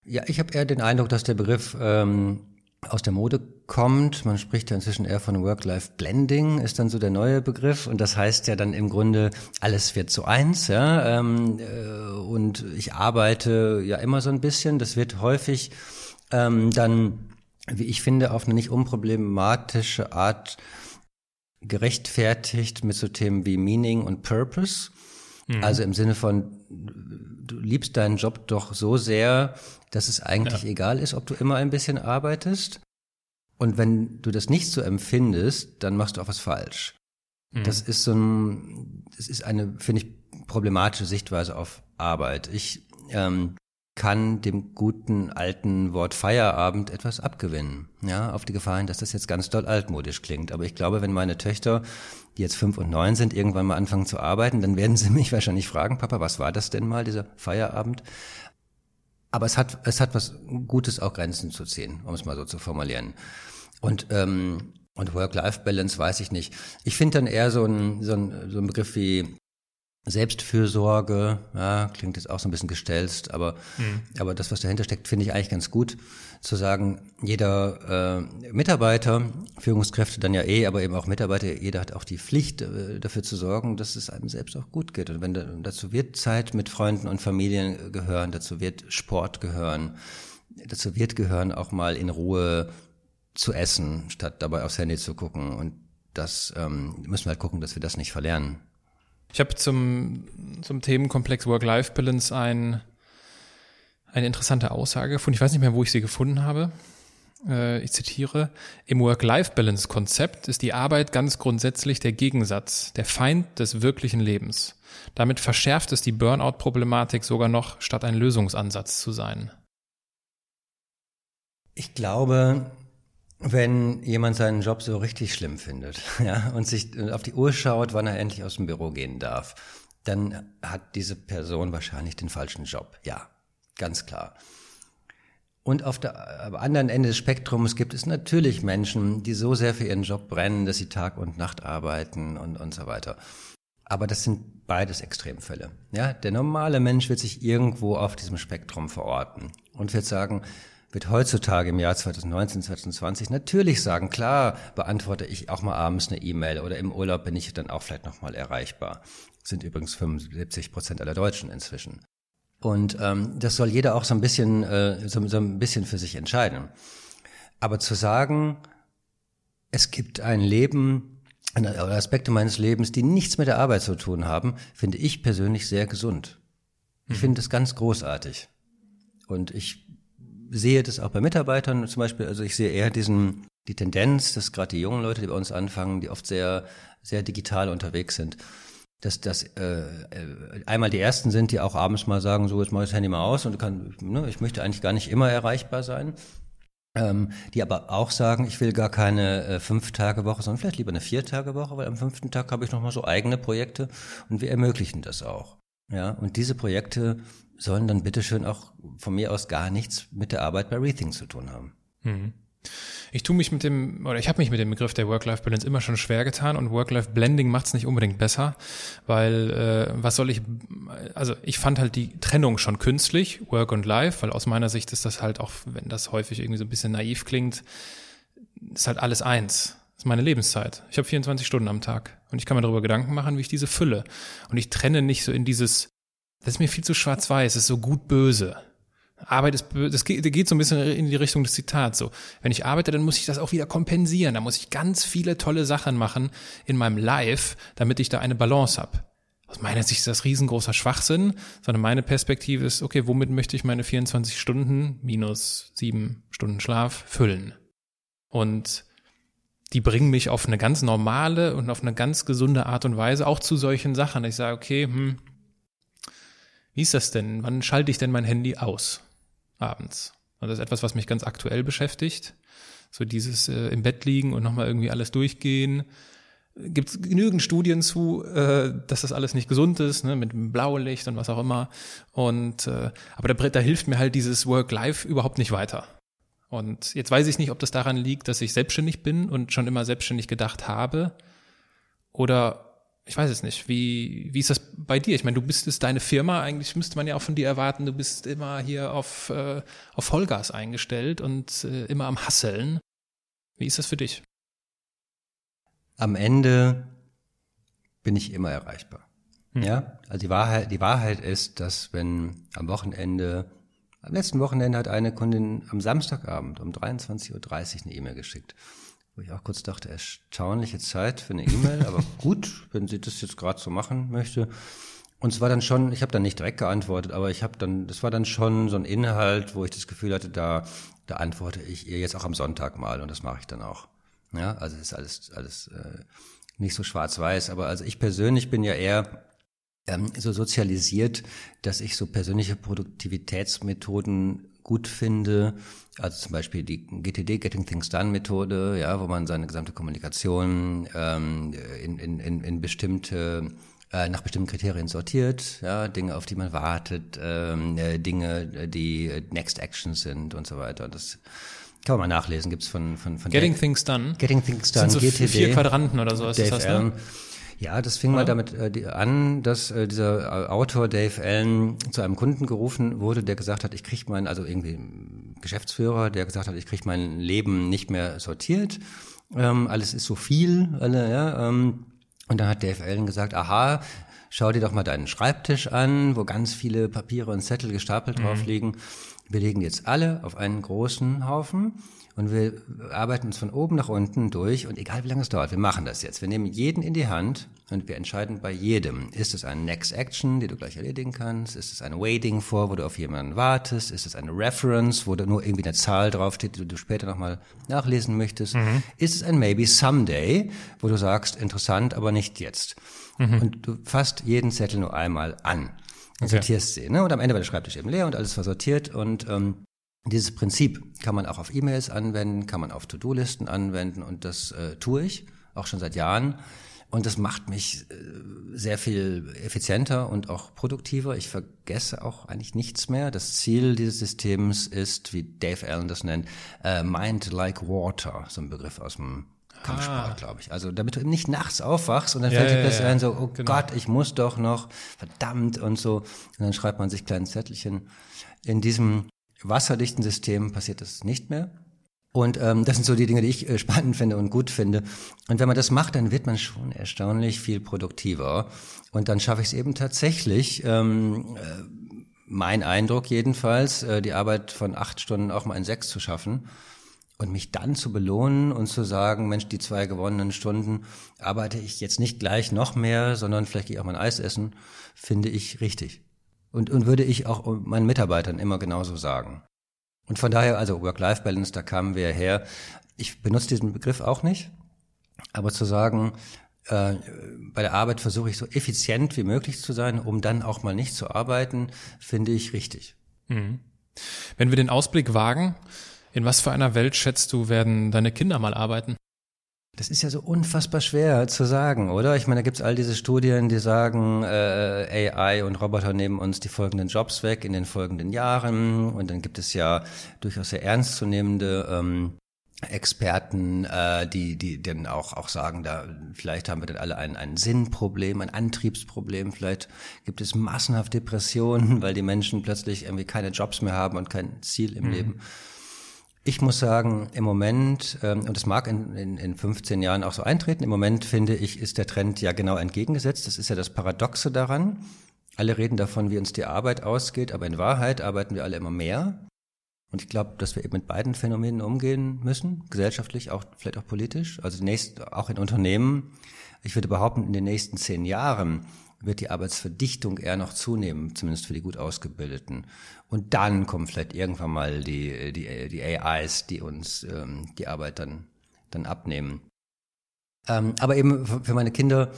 Ja, ich habe eher den Eindruck, dass der Begriff ähm, aus der Mode kommt. Man spricht ja inzwischen eher von Work-Life-Blending, ist dann so der neue Begriff. Und das heißt ja dann im Grunde, alles wird zu eins. Ja? Ähm, äh, und ich arbeite ja immer so ein bisschen. Das wird häufig ähm, dann, wie ich finde, auf eine nicht unproblematische Art gerechtfertigt mit so Themen wie Meaning und Purpose. Mhm. Also im Sinne von, du liebst deinen Job doch so sehr, dass es eigentlich ja. egal ist, ob du immer ein bisschen arbeitest. Und wenn du das nicht so empfindest, dann machst du auch was falsch. Mhm. Das ist so ein, das ist eine, finde ich, problematische Sichtweise auf Arbeit. Ich ähm, kann dem guten alten Wort Feierabend etwas abgewinnen. Ja, auf die Gefahr hin, dass das jetzt ganz doll altmodisch klingt. Aber ich glaube, wenn meine Töchter, die jetzt fünf und neun sind, irgendwann mal anfangen zu arbeiten, dann werden sie mich wahrscheinlich fragen, Papa, was war das denn mal, dieser Feierabend? Aber es hat, es hat was Gutes, auch Grenzen zu ziehen, um es mal so zu formulieren. Und, ähm, und Work-Life-Balance weiß ich nicht. Ich finde dann eher so ein, so ein, so ein Begriff wie Selbstfürsorge, ja, klingt jetzt auch so ein bisschen gestelzt, aber, mhm. aber das, was dahinter steckt, finde ich eigentlich ganz gut, zu sagen, jeder äh, Mitarbeiter, Führungskräfte dann ja eh, aber eben auch Mitarbeiter, jeder hat auch die Pflicht, äh, dafür zu sorgen, dass es einem selbst auch gut geht. Und wenn da, dazu wird Zeit mit Freunden und Familien gehören, dazu wird Sport gehören, dazu wird gehören, auch mal in Ruhe zu essen, statt dabei aufs Handy zu gucken. Und das ähm, müssen wir halt gucken, dass wir das nicht verlernen. Ich habe zum, zum Themenkomplex Work-Life-Balance ein, eine interessante Aussage gefunden. Ich weiß nicht mehr, wo ich sie gefunden habe. Äh, ich zitiere, im Work-Life-Balance-Konzept ist die Arbeit ganz grundsätzlich der Gegensatz, der Feind des wirklichen Lebens. Damit verschärft es die Burnout-Problematik sogar noch, statt ein Lösungsansatz zu sein. Ich glaube, wenn jemand seinen Job so richtig schlimm findet, ja, und sich auf die Uhr schaut, wann er endlich aus dem Büro gehen darf, dann hat diese Person wahrscheinlich den falschen Job. Ja, ganz klar. Und auf der anderen Ende des Spektrums gibt es natürlich Menschen, die so sehr für ihren Job brennen, dass sie Tag und Nacht arbeiten und, und so weiter. Aber das sind beides Extremfälle. Ja, der normale Mensch wird sich irgendwo auf diesem Spektrum verorten und wird sagen, wird heutzutage im Jahr 2019, 2020 natürlich sagen, klar, beantworte ich auch mal abends eine E-Mail oder im Urlaub bin ich dann auch vielleicht nochmal erreichbar. Das sind übrigens 75 Prozent aller Deutschen inzwischen. Und ähm, das soll jeder auch so ein bisschen, äh, so, so ein bisschen für sich entscheiden. Aber zu sagen, es gibt ein Leben, Aspekte meines Lebens, die nichts mit der Arbeit zu tun haben, finde ich persönlich sehr gesund. Ich mhm. finde es ganz großartig. Und ich sehe das auch bei Mitarbeitern zum Beispiel, also ich sehe eher diesen, die Tendenz, dass gerade die jungen Leute, die bei uns anfangen, die oft sehr, sehr digital unterwegs sind, dass das äh, äh, einmal die ersten sind, die auch abends mal sagen, so jetzt mach ich das Handy mal aus und kann, ne, ich möchte eigentlich gar nicht immer erreichbar sein. Ähm, die aber auch sagen, ich will gar keine äh, fünf Tage Woche, sondern vielleicht lieber eine vier Tage Woche, weil am fünften Tag habe ich noch mal so eigene Projekte und wir ermöglichen das auch. Ja, und diese Projekte sollen dann bitteschön auch von mir aus gar nichts mit der Arbeit bei Rethink zu tun haben. Mhm. Ich tue mich mit dem, oder ich habe mich mit dem Begriff der Work-Life-Balance immer schon schwer getan und Work-Life-Blending macht es nicht unbedingt besser, weil äh, was soll ich, also ich fand halt die Trennung schon künstlich, Work und Life, weil aus meiner Sicht ist das halt auch, wenn das häufig irgendwie so ein bisschen naiv klingt, ist halt alles eins. Ist meine Lebenszeit. Ich habe 24 Stunden am Tag und ich kann mir darüber Gedanken machen, wie ich diese fülle. Und ich trenne nicht so in dieses das ist mir viel zu schwarz-weiß, ist so gut böse. Arbeit ist, das geht, das geht so ein bisschen in die Richtung des Zitats so. Wenn ich arbeite, dann muss ich das auch wieder kompensieren. Da muss ich ganz viele tolle Sachen machen in meinem Life, damit ich da eine Balance habe. Aus meiner Sicht ist das riesengroßer Schwachsinn, sondern meine Perspektive ist, okay, womit möchte ich meine 24 Stunden minus sieben Stunden Schlaf füllen? Und die bringen mich auf eine ganz normale und auf eine ganz gesunde Art und Weise auch zu solchen Sachen. Ich sage, okay, hm, wie ist das denn? Wann schalte ich denn mein Handy aus? Abends. Und das ist etwas, was mich ganz aktuell beschäftigt. So dieses äh, im Bett liegen und nochmal irgendwie alles durchgehen. Gibt es genügend Studien zu, äh, dass das alles nicht gesund ist, ne, mit dem Blaulicht und was auch immer. Und äh, aber da, da hilft mir halt dieses Work-Life überhaupt nicht weiter. Und jetzt weiß ich nicht, ob das daran liegt, dass ich selbstständig bin und schon immer selbstständig gedacht habe. Oder ich weiß es nicht. Wie, wie ist das bei dir? Ich meine, du bist es deine Firma. Eigentlich müsste man ja auch von dir erwarten, du bist immer hier auf, äh, auf Vollgas eingestellt und äh, immer am Hasseln. Wie ist das für dich? Am Ende bin ich immer erreichbar. Hm. Ja, also die Wahrheit, die Wahrheit ist, dass wenn am Wochenende am letzten Wochenende hat eine Kundin am Samstagabend um 23.30 Uhr eine E-Mail geschickt, wo ich auch kurz dachte, erstaunliche Zeit für eine E-Mail, aber gut, wenn sie das jetzt gerade so machen möchte. Und es war dann schon, ich habe dann nicht direkt geantwortet, aber ich habe dann, das war dann schon so ein Inhalt, wo ich das Gefühl hatte, da, da antworte ich ihr jetzt auch am Sonntag mal und das mache ich dann auch. Ja, also es ist alles, alles äh, nicht so schwarz-weiß, aber also ich persönlich bin ja eher ähm, so sozialisiert, dass ich so persönliche Produktivitätsmethoden gut finde. Also zum Beispiel die GTD, Getting Things Done Methode, ja, wo man seine gesamte Kommunikation ähm, in, in, in, in bestimmte äh, nach bestimmten Kriterien sortiert, ja, Dinge, auf die man wartet, ähm, äh, Dinge, die Next Actions sind und so weiter. Das kann man mal nachlesen, gibt's von, von, von Getting Dave, Things Done. Getting Things Done, sind so GTD. Vier Quadranten oder so ist Dave das, ne? Ja, das fing ja. mal damit äh, an, dass äh, dieser Autor Dave Allen zu einem Kunden gerufen wurde, der gesagt hat, ich kriege mein, also irgendwie Geschäftsführer, der gesagt hat, ich kriege mein Leben nicht mehr sortiert, ähm, alles ist so viel, alle, ja. Ähm, und dann hat Dave Allen gesagt, aha, schau dir doch mal deinen Schreibtisch an, wo ganz viele Papiere und Zettel gestapelt mhm. drauf liegen. Wir legen jetzt alle auf einen großen Haufen und wir arbeiten uns von oben nach unten durch und egal wie lange es dauert, wir machen das jetzt. Wir nehmen jeden in die Hand und wir entscheiden bei jedem, ist es eine Next Action, die du gleich erledigen kannst? Ist es eine Waiting vor, wo du auf jemanden wartest? Ist es eine Reference, wo da nur irgendwie eine Zahl draufsteht, die du später nochmal nachlesen möchtest? Mhm. Ist es ein Maybe Someday, wo du sagst, interessant, aber nicht jetzt? Mhm. Und du fasst jeden Zettel nur einmal an und okay. sortierst sie. Ne? Und am Ende war der Schreibtisch eben leer und alles war sortiert und ähm, dieses Prinzip kann man auch auf E-Mails anwenden, kann man auf To-Do-Listen anwenden und das äh, tue ich auch schon seit Jahren. Und das macht mich äh, sehr viel effizienter und auch produktiver. Ich vergesse auch eigentlich nichts mehr. Das Ziel dieses Systems ist, wie Dave Allen das nennt, uh, Mind like Water, so ein Begriff aus dem Kampfsport, ah. glaube ich. Also damit du eben nicht nachts aufwachst und dann ja, fällt dir ja, plötzlich ja. ein, so, oh genau. Gott, ich muss doch noch, verdammt und so. Und dann schreibt man sich kleine Zettelchen. In diesem wasserdichten System passiert das nicht mehr. Und ähm, das sind so die Dinge, die ich äh, spannend finde und gut finde. Und wenn man das macht, dann wird man schon erstaunlich viel produktiver. Und dann schaffe ich es eben tatsächlich, ähm, äh, mein Eindruck jedenfalls, äh, die Arbeit von acht Stunden auch mal in sechs zu schaffen. Und mich dann zu belohnen und zu sagen, Mensch, die zwei gewonnenen Stunden arbeite ich jetzt nicht gleich noch mehr, sondern vielleicht gehe ich auch mal ein Eis essen, finde ich richtig. Und, und würde ich auch meinen Mitarbeitern immer genauso sagen. Und von daher, also Work-Life-Balance, da kamen wir her. Ich benutze diesen Begriff auch nicht, aber zu sagen, äh, bei der Arbeit versuche ich so effizient wie möglich zu sein, um dann auch mal nicht zu arbeiten, finde ich richtig. Mhm. Wenn wir den Ausblick wagen, in was für einer Welt schätzt du, werden deine Kinder mal arbeiten? Das ist ja so unfassbar schwer zu sagen, oder? Ich meine, da gibt's all diese Studien, die sagen, äh, AI und Roboter nehmen uns die folgenden Jobs weg in den folgenden Jahren. Und dann gibt es ja durchaus sehr ernstzunehmende ähm, Experten, äh, die, die dann auch, auch sagen, da vielleicht haben wir dann alle ein, ein Sinnproblem, ein Antriebsproblem, vielleicht gibt es massenhaft Depressionen, weil die Menschen plötzlich irgendwie keine Jobs mehr haben und kein Ziel im mhm. Leben. Ich muss sagen, im Moment, ähm, und es mag in, in, in 15 Jahren auch so eintreten, im Moment finde ich, ist der Trend ja genau entgegengesetzt. Das ist ja das Paradoxe daran. Alle reden davon, wie uns die Arbeit ausgeht, aber in Wahrheit arbeiten wir alle immer mehr. Und ich glaube, dass wir eben mit beiden Phänomenen umgehen müssen, gesellschaftlich, auch vielleicht auch politisch. Also nächst, auch in Unternehmen. Ich würde behaupten, in den nächsten zehn Jahren wird die Arbeitsverdichtung eher noch zunehmen, zumindest für die gut Ausgebildeten. Und dann kommen vielleicht irgendwann mal die, die, die AIs, die uns ähm, die Arbeit dann, dann abnehmen. Ähm, aber eben für meine Kinder,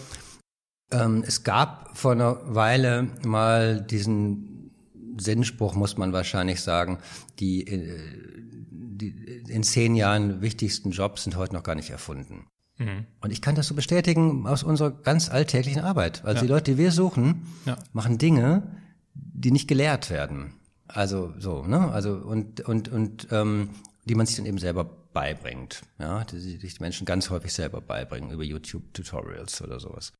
ähm, es gab vor einer Weile mal diesen Sinnspruch, muss man wahrscheinlich sagen, die, äh, die in zehn Jahren wichtigsten Jobs sind heute noch gar nicht erfunden. Mhm. Und ich kann das so bestätigen aus unserer ganz alltäglichen Arbeit. Also ja. die Leute, die wir suchen, ja. machen Dinge, die nicht gelehrt werden. Also so, ne? Also und und und ähm, die man sich dann eben selber beibringt, ja, die sich die Menschen ganz häufig selber beibringen über YouTube-Tutorials oder sowas.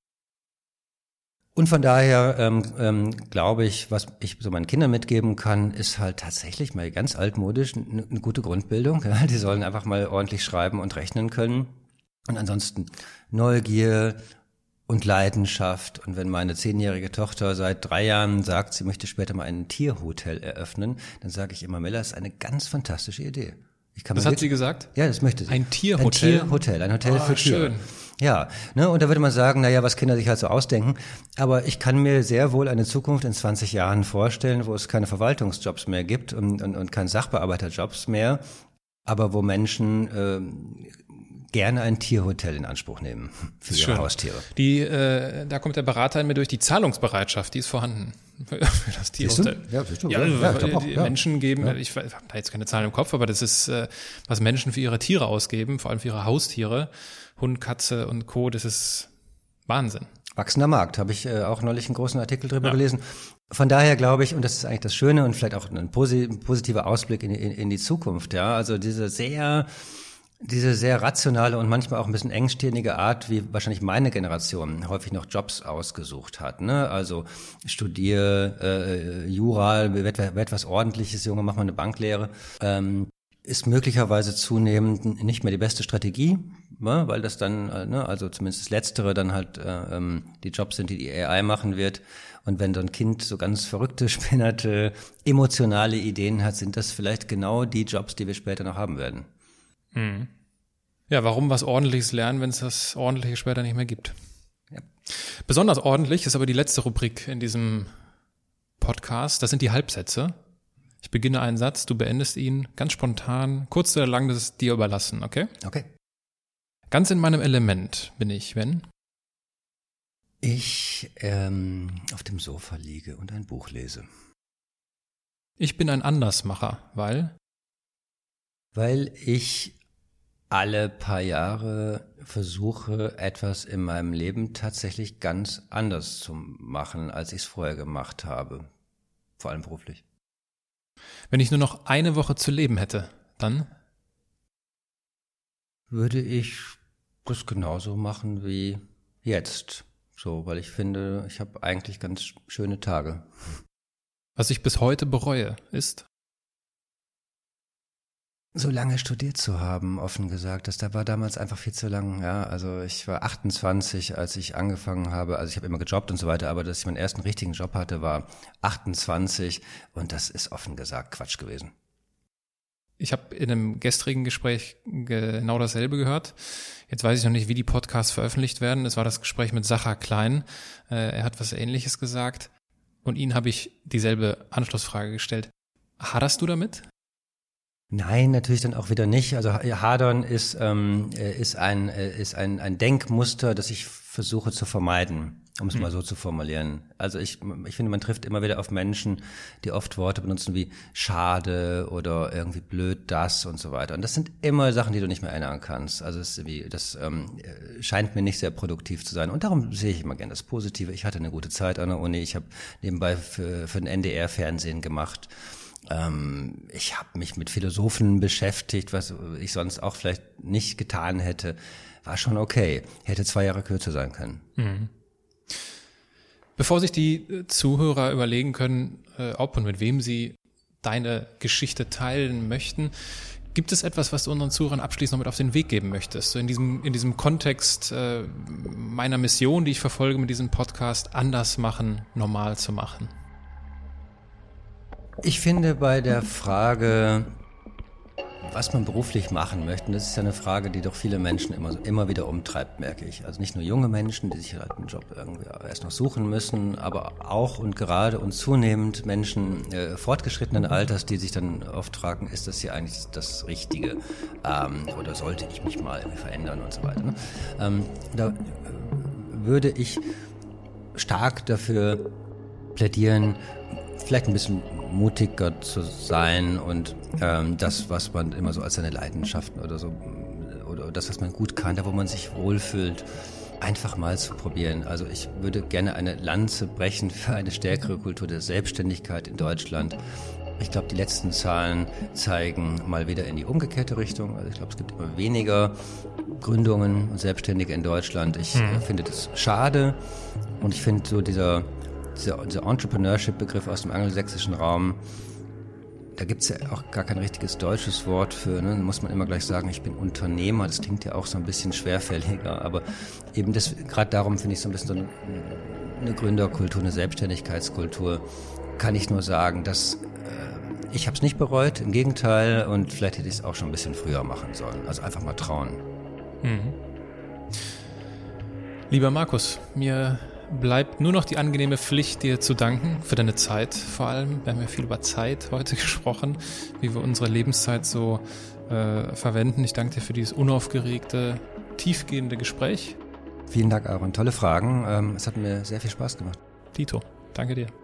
Und von daher ähm, ähm, glaube ich, was ich so meinen Kindern mitgeben kann, ist halt tatsächlich mal ganz altmodisch eine, eine gute Grundbildung. Ja? Die sollen einfach mal ordentlich schreiben und rechnen können. Und ansonsten Neugier und Leidenschaft. Und wenn meine zehnjährige Tochter seit drei Jahren sagt, sie möchte später mal ein Tierhotel eröffnen, dann sage ich immer, Miller, ist eine ganz fantastische Idee. Ich kann das hat sie gesagt? Ja, das möchte sie. Ein Tierhotel? Ein Tierhotel, ein Hotel oh, für Tiere. Schön. Ja, ne, und da würde man sagen, na ja, was Kinder sich halt so ausdenken. Aber ich kann mir sehr wohl eine Zukunft in 20 Jahren vorstellen, wo es keine Verwaltungsjobs mehr gibt und, und, und keine Sachbearbeiterjobs mehr, aber wo Menschen äh, gerne ein Tierhotel in Anspruch nehmen für ihre. Haustiere. Die, äh, da kommt der Berater in mir durch die Zahlungsbereitschaft, die ist vorhanden für, das Tierhotel. Ja, du? ja, ja, ja die auch, Menschen geben, ja. ich habe da jetzt keine Zahlen im Kopf, aber das ist, äh, was Menschen für ihre Tiere ausgeben, vor allem für ihre Haustiere, Hund, Katze und Co. Das ist Wahnsinn. Wachsender Markt, habe ich äh, auch neulich einen großen Artikel drüber ja. gelesen. Von daher glaube ich, und das ist eigentlich das Schöne und vielleicht auch ein positiver Ausblick in, in, in die Zukunft, ja, also diese sehr diese sehr rationale und manchmal auch ein bisschen engstirnige Art, wie wahrscheinlich meine Generation häufig noch Jobs ausgesucht hat. Ne? Also studier äh, Jura, werd, werd was Ordentliches, Junge, mach mal eine Banklehre. Ähm, ist möglicherweise zunehmend nicht mehr die beste Strategie, ne? weil das dann, äh, ne, also zumindest das Letztere dann halt äh, ähm, die Jobs sind, die die AI machen wird. Und wenn so ein Kind so ganz verrückte, spinnerte, emotionale Ideen hat, sind das vielleicht genau die Jobs, die wir später noch haben werden. Mhm. Ja, warum was Ordentliches lernen, wenn es das Ordentliche später nicht mehr gibt? Ja. Besonders ordentlich ist aber die letzte Rubrik in diesem Podcast. Das sind die Halbsätze. Ich beginne einen Satz, du beendest ihn ganz spontan, kurz oder lang, das ist dir überlassen, okay? Okay. Ganz in meinem Element bin ich, wenn? Ich ähm, auf dem Sofa liege und ein Buch lese. Ich bin ein Andersmacher, weil? Weil ich alle paar Jahre versuche, etwas in meinem Leben tatsächlich ganz anders zu machen, als ich es vorher gemacht habe. Vor allem beruflich. Wenn ich nur noch eine Woche zu leben hätte, dann? Würde ich das genauso machen wie jetzt. So, weil ich finde, ich habe eigentlich ganz schöne Tage. Was ich bis heute bereue, ist? So lange studiert zu haben, offen gesagt. Das da war damals einfach viel zu lang. Ja, also ich war 28, als ich angefangen habe. Also ich habe immer gejobbt und so weiter, aber dass ich meinen ersten richtigen Job hatte, war 28 und das ist offen gesagt Quatsch gewesen. Ich habe in einem gestrigen Gespräch genau dasselbe gehört. Jetzt weiß ich noch nicht, wie die Podcasts veröffentlicht werden. Es war das Gespräch mit Sacha Klein. Äh, er hat was Ähnliches gesagt und ihn habe ich dieselbe Anschlussfrage gestellt. Haderst du damit? Nein, natürlich dann auch wieder nicht. Also Hadern ist, ähm, äh, ist, ein, äh, ist ein, ein Denkmuster, das ich versuche zu vermeiden, um es mhm. mal so zu formulieren. Also ich, ich finde, man trifft immer wieder auf Menschen, die oft Worte benutzen wie schade oder irgendwie blöd das und so weiter. Und das sind immer Sachen, die du nicht mehr erinnern kannst. Also es, wie, das ähm, scheint mir nicht sehr produktiv zu sein. Und darum sehe ich immer gerne das Positive. Ich hatte eine gute Zeit an der Uni. Ich habe nebenbei für, für den NDR Fernsehen gemacht. Ähm, ich habe mich mit Philosophen beschäftigt, was ich sonst auch vielleicht nicht getan hätte. War schon okay. Hätte zwei Jahre kürzer sein können. Mhm. Bevor sich die äh, Zuhörer überlegen können, äh, ob und mit wem sie deine Geschichte teilen möchten, Gibt es etwas, was du unseren Zuhörern abschließend noch mit auf den Weg geben möchtest? So in diesem, in diesem Kontext äh, meiner Mission, die ich verfolge mit diesem Podcast, anders machen, normal zu machen? Ich finde bei der Frage, was man beruflich machen möchte, das ist ja eine Frage, die doch viele Menschen immer, immer wieder umtreibt, merke ich. Also nicht nur junge Menschen, die sich halt einen Job irgendwie erst noch suchen müssen, aber auch und gerade und zunehmend Menschen äh, fortgeschrittenen Alters, die sich dann oft fragen, ist das hier eigentlich das Richtige? Ähm, oder sollte ich mich mal verändern und so weiter. Ne? Ähm, da würde ich stark dafür plädieren, vielleicht ein bisschen mutiger zu sein und ähm, das, was man immer so als seine Leidenschaften oder so, oder das, was man gut kann, da wo man sich wohlfühlt, einfach mal zu probieren. Also ich würde gerne eine Lanze brechen für eine stärkere Kultur der Selbstständigkeit in Deutschland. Ich glaube, die letzten Zahlen zeigen mal wieder in die umgekehrte Richtung. Also ich glaube, es gibt immer weniger Gründungen und Selbstständige in Deutschland. Ich mhm. finde das schade und ich finde so dieser dieser, dieser Entrepreneurship-Begriff aus dem angelsächsischen Raum, da gibt's ja auch gar kein richtiges deutsches Wort für. Ne? Muss man immer gleich sagen, ich bin Unternehmer. Das klingt ja auch so ein bisschen schwerfälliger. Aber eben das, gerade darum finde ich so ein bisschen so eine, eine Gründerkultur, eine Selbstständigkeitskultur. Kann ich nur sagen, dass äh, ich habe es nicht bereut. Im Gegenteil. Und vielleicht hätte ich es auch schon ein bisschen früher machen sollen. Also einfach mal trauen. Mhm. Lieber Markus, mir bleibt nur noch die angenehme Pflicht, dir zu danken für deine Zeit vor allem. Wir haben ja viel über Zeit heute gesprochen, wie wir unsere Lebenszeit so äh, verwenden. Ich danke dir für dieses unaufgeregte, tiefgehende Gespräch. Vielen Dank, Aaron. Tolle Fragen. Ähm, es hat mir sehr viel Spaß gemacht. Tito, danke dir.